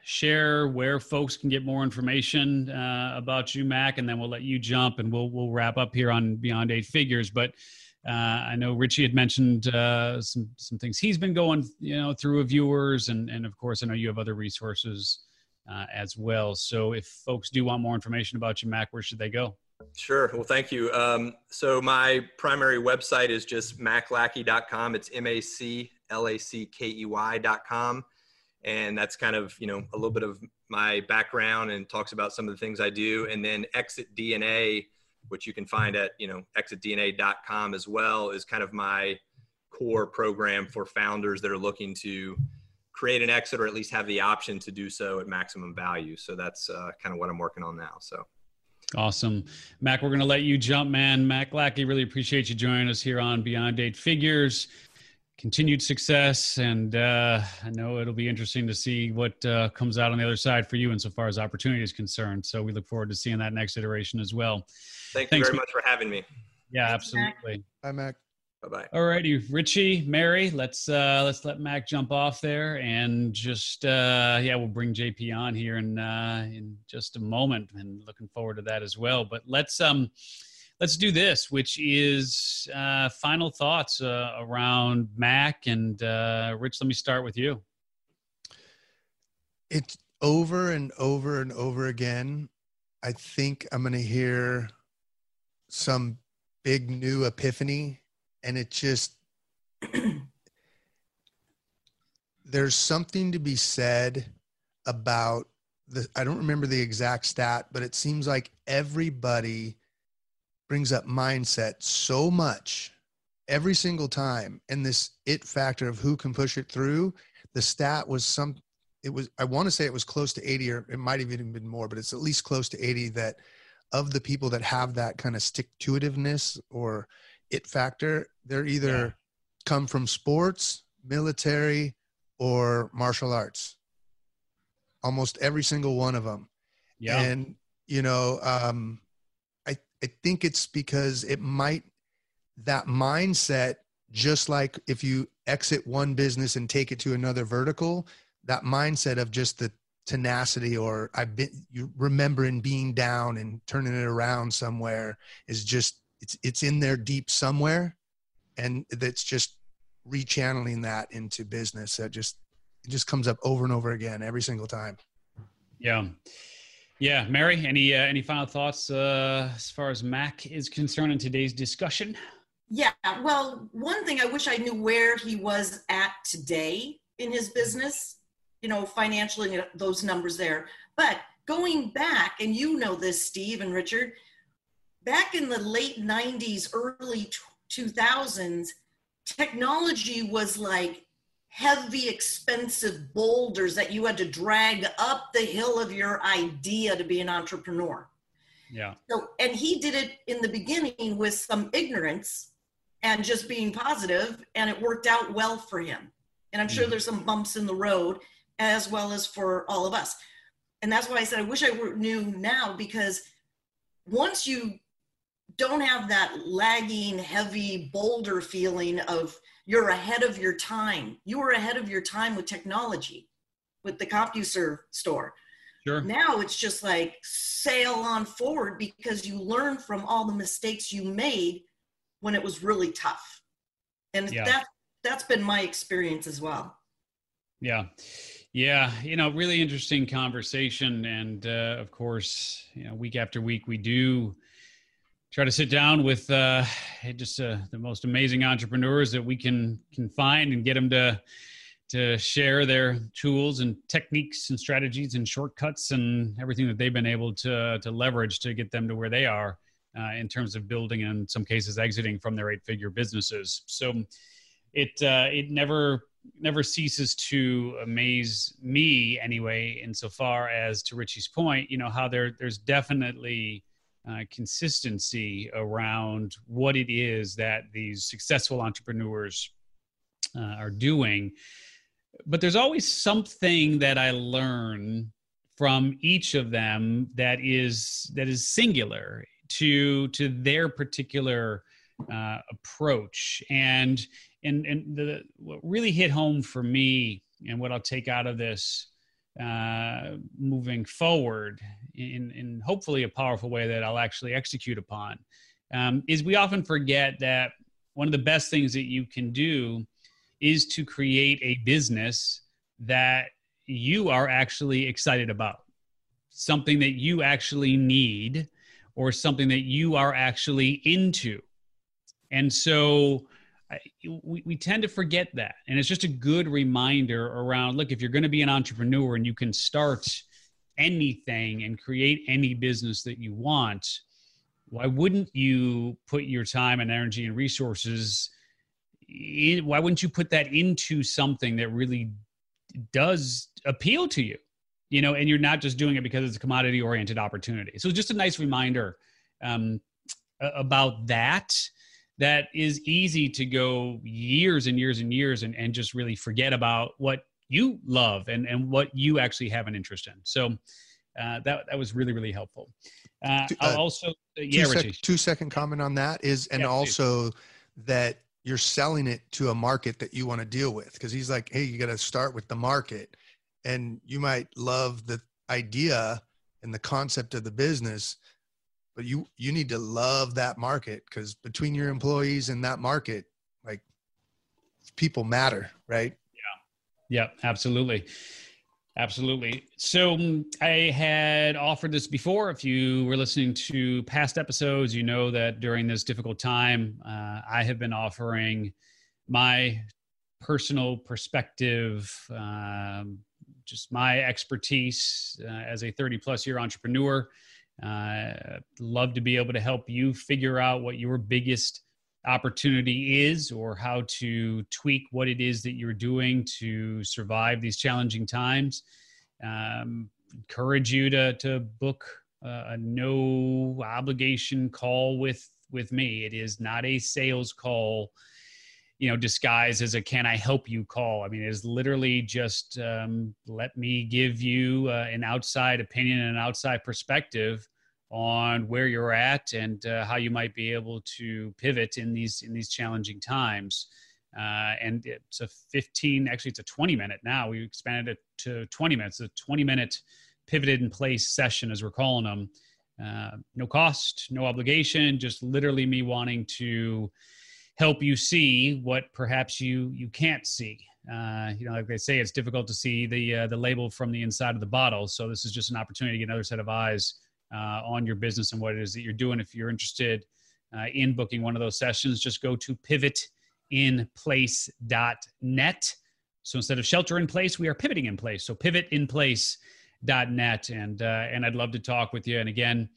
share where folks can get more information uh, about you, Mac, and then we'll let you jump and we'll we'll wrap up here on Beyond Eight Figures. But uh, I know Richie had mentioned uh, some some things he's been going you know through viewers, and and of course I know you have other resources uh, as well. So if folks do want more information about you, Mac, where should they go? Sure. Well, thank you. Um, so my primary website is just maclackey.com. It's M-A-C-L-A-C-K-E-Y.com. And that's kind of, you know, a little bit of my background and talks about some of the things I do. And then Exit DNA, which you can find at, you know, exitdna.com as well, is kind of my core program for founders that are looking to create an exit or at least have the option to do so at maximum value. So that's uh, kind of what I'm working on now. So. Awesome. Mac, we're going to let you jump, man. Mac Lackey, really appreciate you joining us here on Beyond Eight Figures. Continued success. And uh, I know it'll be interesting to see what uh, comes out on the other side for you insofar as opportunity is concerned. So we look forward to seeing that next iteration as well. Thank you Thanks, very much for having me. Yeah, absolutely. Bye, Mac. Bye bye. All righty, Richie, Mary, let's uh, let's let Mac jump off there and just uh, yeah, we'll bring JP on here in uh, in just a moment, and looking forward to that as well. But let's um let's do this, which is uh, final thoughts uh, around Mac and uh, Rich. Let me start with you. It's over and over and over again. I think I'm going to hear some big new epiphany and it just (clears throat) there's something to be said about the I don't remember the exact stat, but it seems like everybody brings up mindset so much every single time and this it factor of who can push it through. The stat was some it was i want to say it was close to 80 or it might have even been more but it's at least close to 80 that of the people that have that kind of stick to itiveness or it factor they're either yeah. come from sports military or martial arts. Almost every single one of them. Yeah. And you know um i i think it's because it might that mindset just like if you exit one business and take it to another vertical that mindset of just the tenacity or i've been you remembering being down and turning it around somewhere is just it's it's in there deep somewhere and that's just rechanneling that into business that just it just comes up over and over again every single time. Yeah. Yeah. Mary any uh, any final thoughts uh, as far as mac is concerned in today's discussion? Yeah. Well one thing i wish i knew where he was at today in his business you know financially those numbers there but going back and you know this steve and richard back in the late 90s, early 2000s, technology was like heavy, expensive boulders that you had to drag up the hill of your idea to be an entrepreneur. Yeah. So, and he did it in the beginning with some ignorance and just being positive, and it worked out well for him. And I'm sure mm. there's some bumps in the road as well as for all of us. And that's why I said I wish I were, knew now because once you don't have that lagging, heavy boulder feeling of you're ahead of your time. You were ahead of your time with technology, with the CompuServe store. Sure. Now it's just like sail on forward because you learn from all the mistakes you made when it was really tough. And yeah. that that's been my experience as well. Yeah. Yeah, you know, really interesting conversation, and uh, of course, you know, week after week we do try to sit down with uh, just uh, the most amazing entrepreneurs that we can can find and get them to to share their tools and techniques and strategies and shortcuts and everything that they've been able to to leverage to get them to where they are uh, in terms of building and in some cases exiting from their eight figure businesses. So it uh, it never never ceases to amaze me anyway insofar as to richie's point you know how there there's definitely uh, consistency around what it is that these successful entrepreneurs uh, are doing. But there's always something that i learn from each of them that is that is singular to to their particular uh, approach. And and and the what really hit home for me and what I'll take out of this uh, moving forward in in hopefully a powerful way that I'll actually execute upon um, is we often forget that one of the best things that you can do is to create a business that you are actually excited about. Something that you actually need or something that you are actually into and so we, we tend to forget that. And it's just a good reminder around look, if you're going to be an entrepreneur and you can start anything and create any business that you want, why wouldn't you put your time and energy and resources? In, why wouldn't you put that into something that really does appeal to you? You know, and you're not just doing it because it's a commodity oriented opportunity. So just a nice reminder um, about that that is easy to go years and years and years and, and just really forget about what you love and, and what you actually have an interest in. So uh, that, that was really, really helpful. Uh, I'll uh, also, uh, yeah, two, sec- two second comment on that is, and yeah, also please. that you're selling it to a market that you want to deal with. Cause he's like, Hey, you got to start with the market and you might love the idea and the concept of the business, but you you need to love that market because between your employees and that market like people matter right? Yeah. Yeah absolutely. Absolutely. So mm, i had offered this before. If you were listening to past episodes you know that during this difficult time uh, i have been offering my personal perspective um, just my expertise uh, as a 30 plus year entrepreneur uh, love to be able to help you figure out what your biggest opportunity is or how to tweak what it is that you're doing to survive these challenging times. Um, encourage you to, to book a no obligation call with with me. It is not a sales call, you know, disguised as a "Can I help you?" call. I mean, it is literally just um, let me give you uh, an outside opinion and an outside perspective on where you're at and uh, how you might be able to pivot in these in these challenging times. Uh, and it's a 15, actually it's a 20 minute now. We expanded it to 20 minutes, a 20 minute pivoted in place session as we're calling them. Uh, no cost, no obligation, just literally me wanting to help you see what perhaps you you can't see. Uh, you know, like they say, it's difficult to see the uh, the label from the inside of the bottle. So this is just an opportunity to get another set of eyes uh, on your business and what it is that you're doing. If you're interested uh, in booking one of those sessions, just go to pivotinplace.net. So instead of shelter in place, we are pivoting in place. So pivotinplace.net, and uh, and I'd love to talk with you. And again,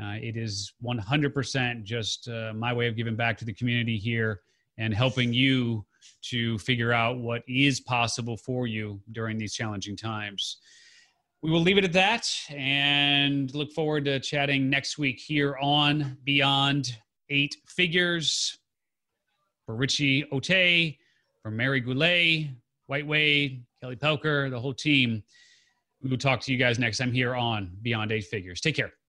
uh, it is 100% just uh, my way of giving back to the community here and helping you to figure out what is possible for you during these challenging times we will leave it at that and look forward to chatting next week here on Beyond Eight Figures. For Richie Ote, for Mary Goulet, White Wade, Kelly Pelker, the whole team. We will talk to you guys next time here on Beyond Eight Figures. Take care.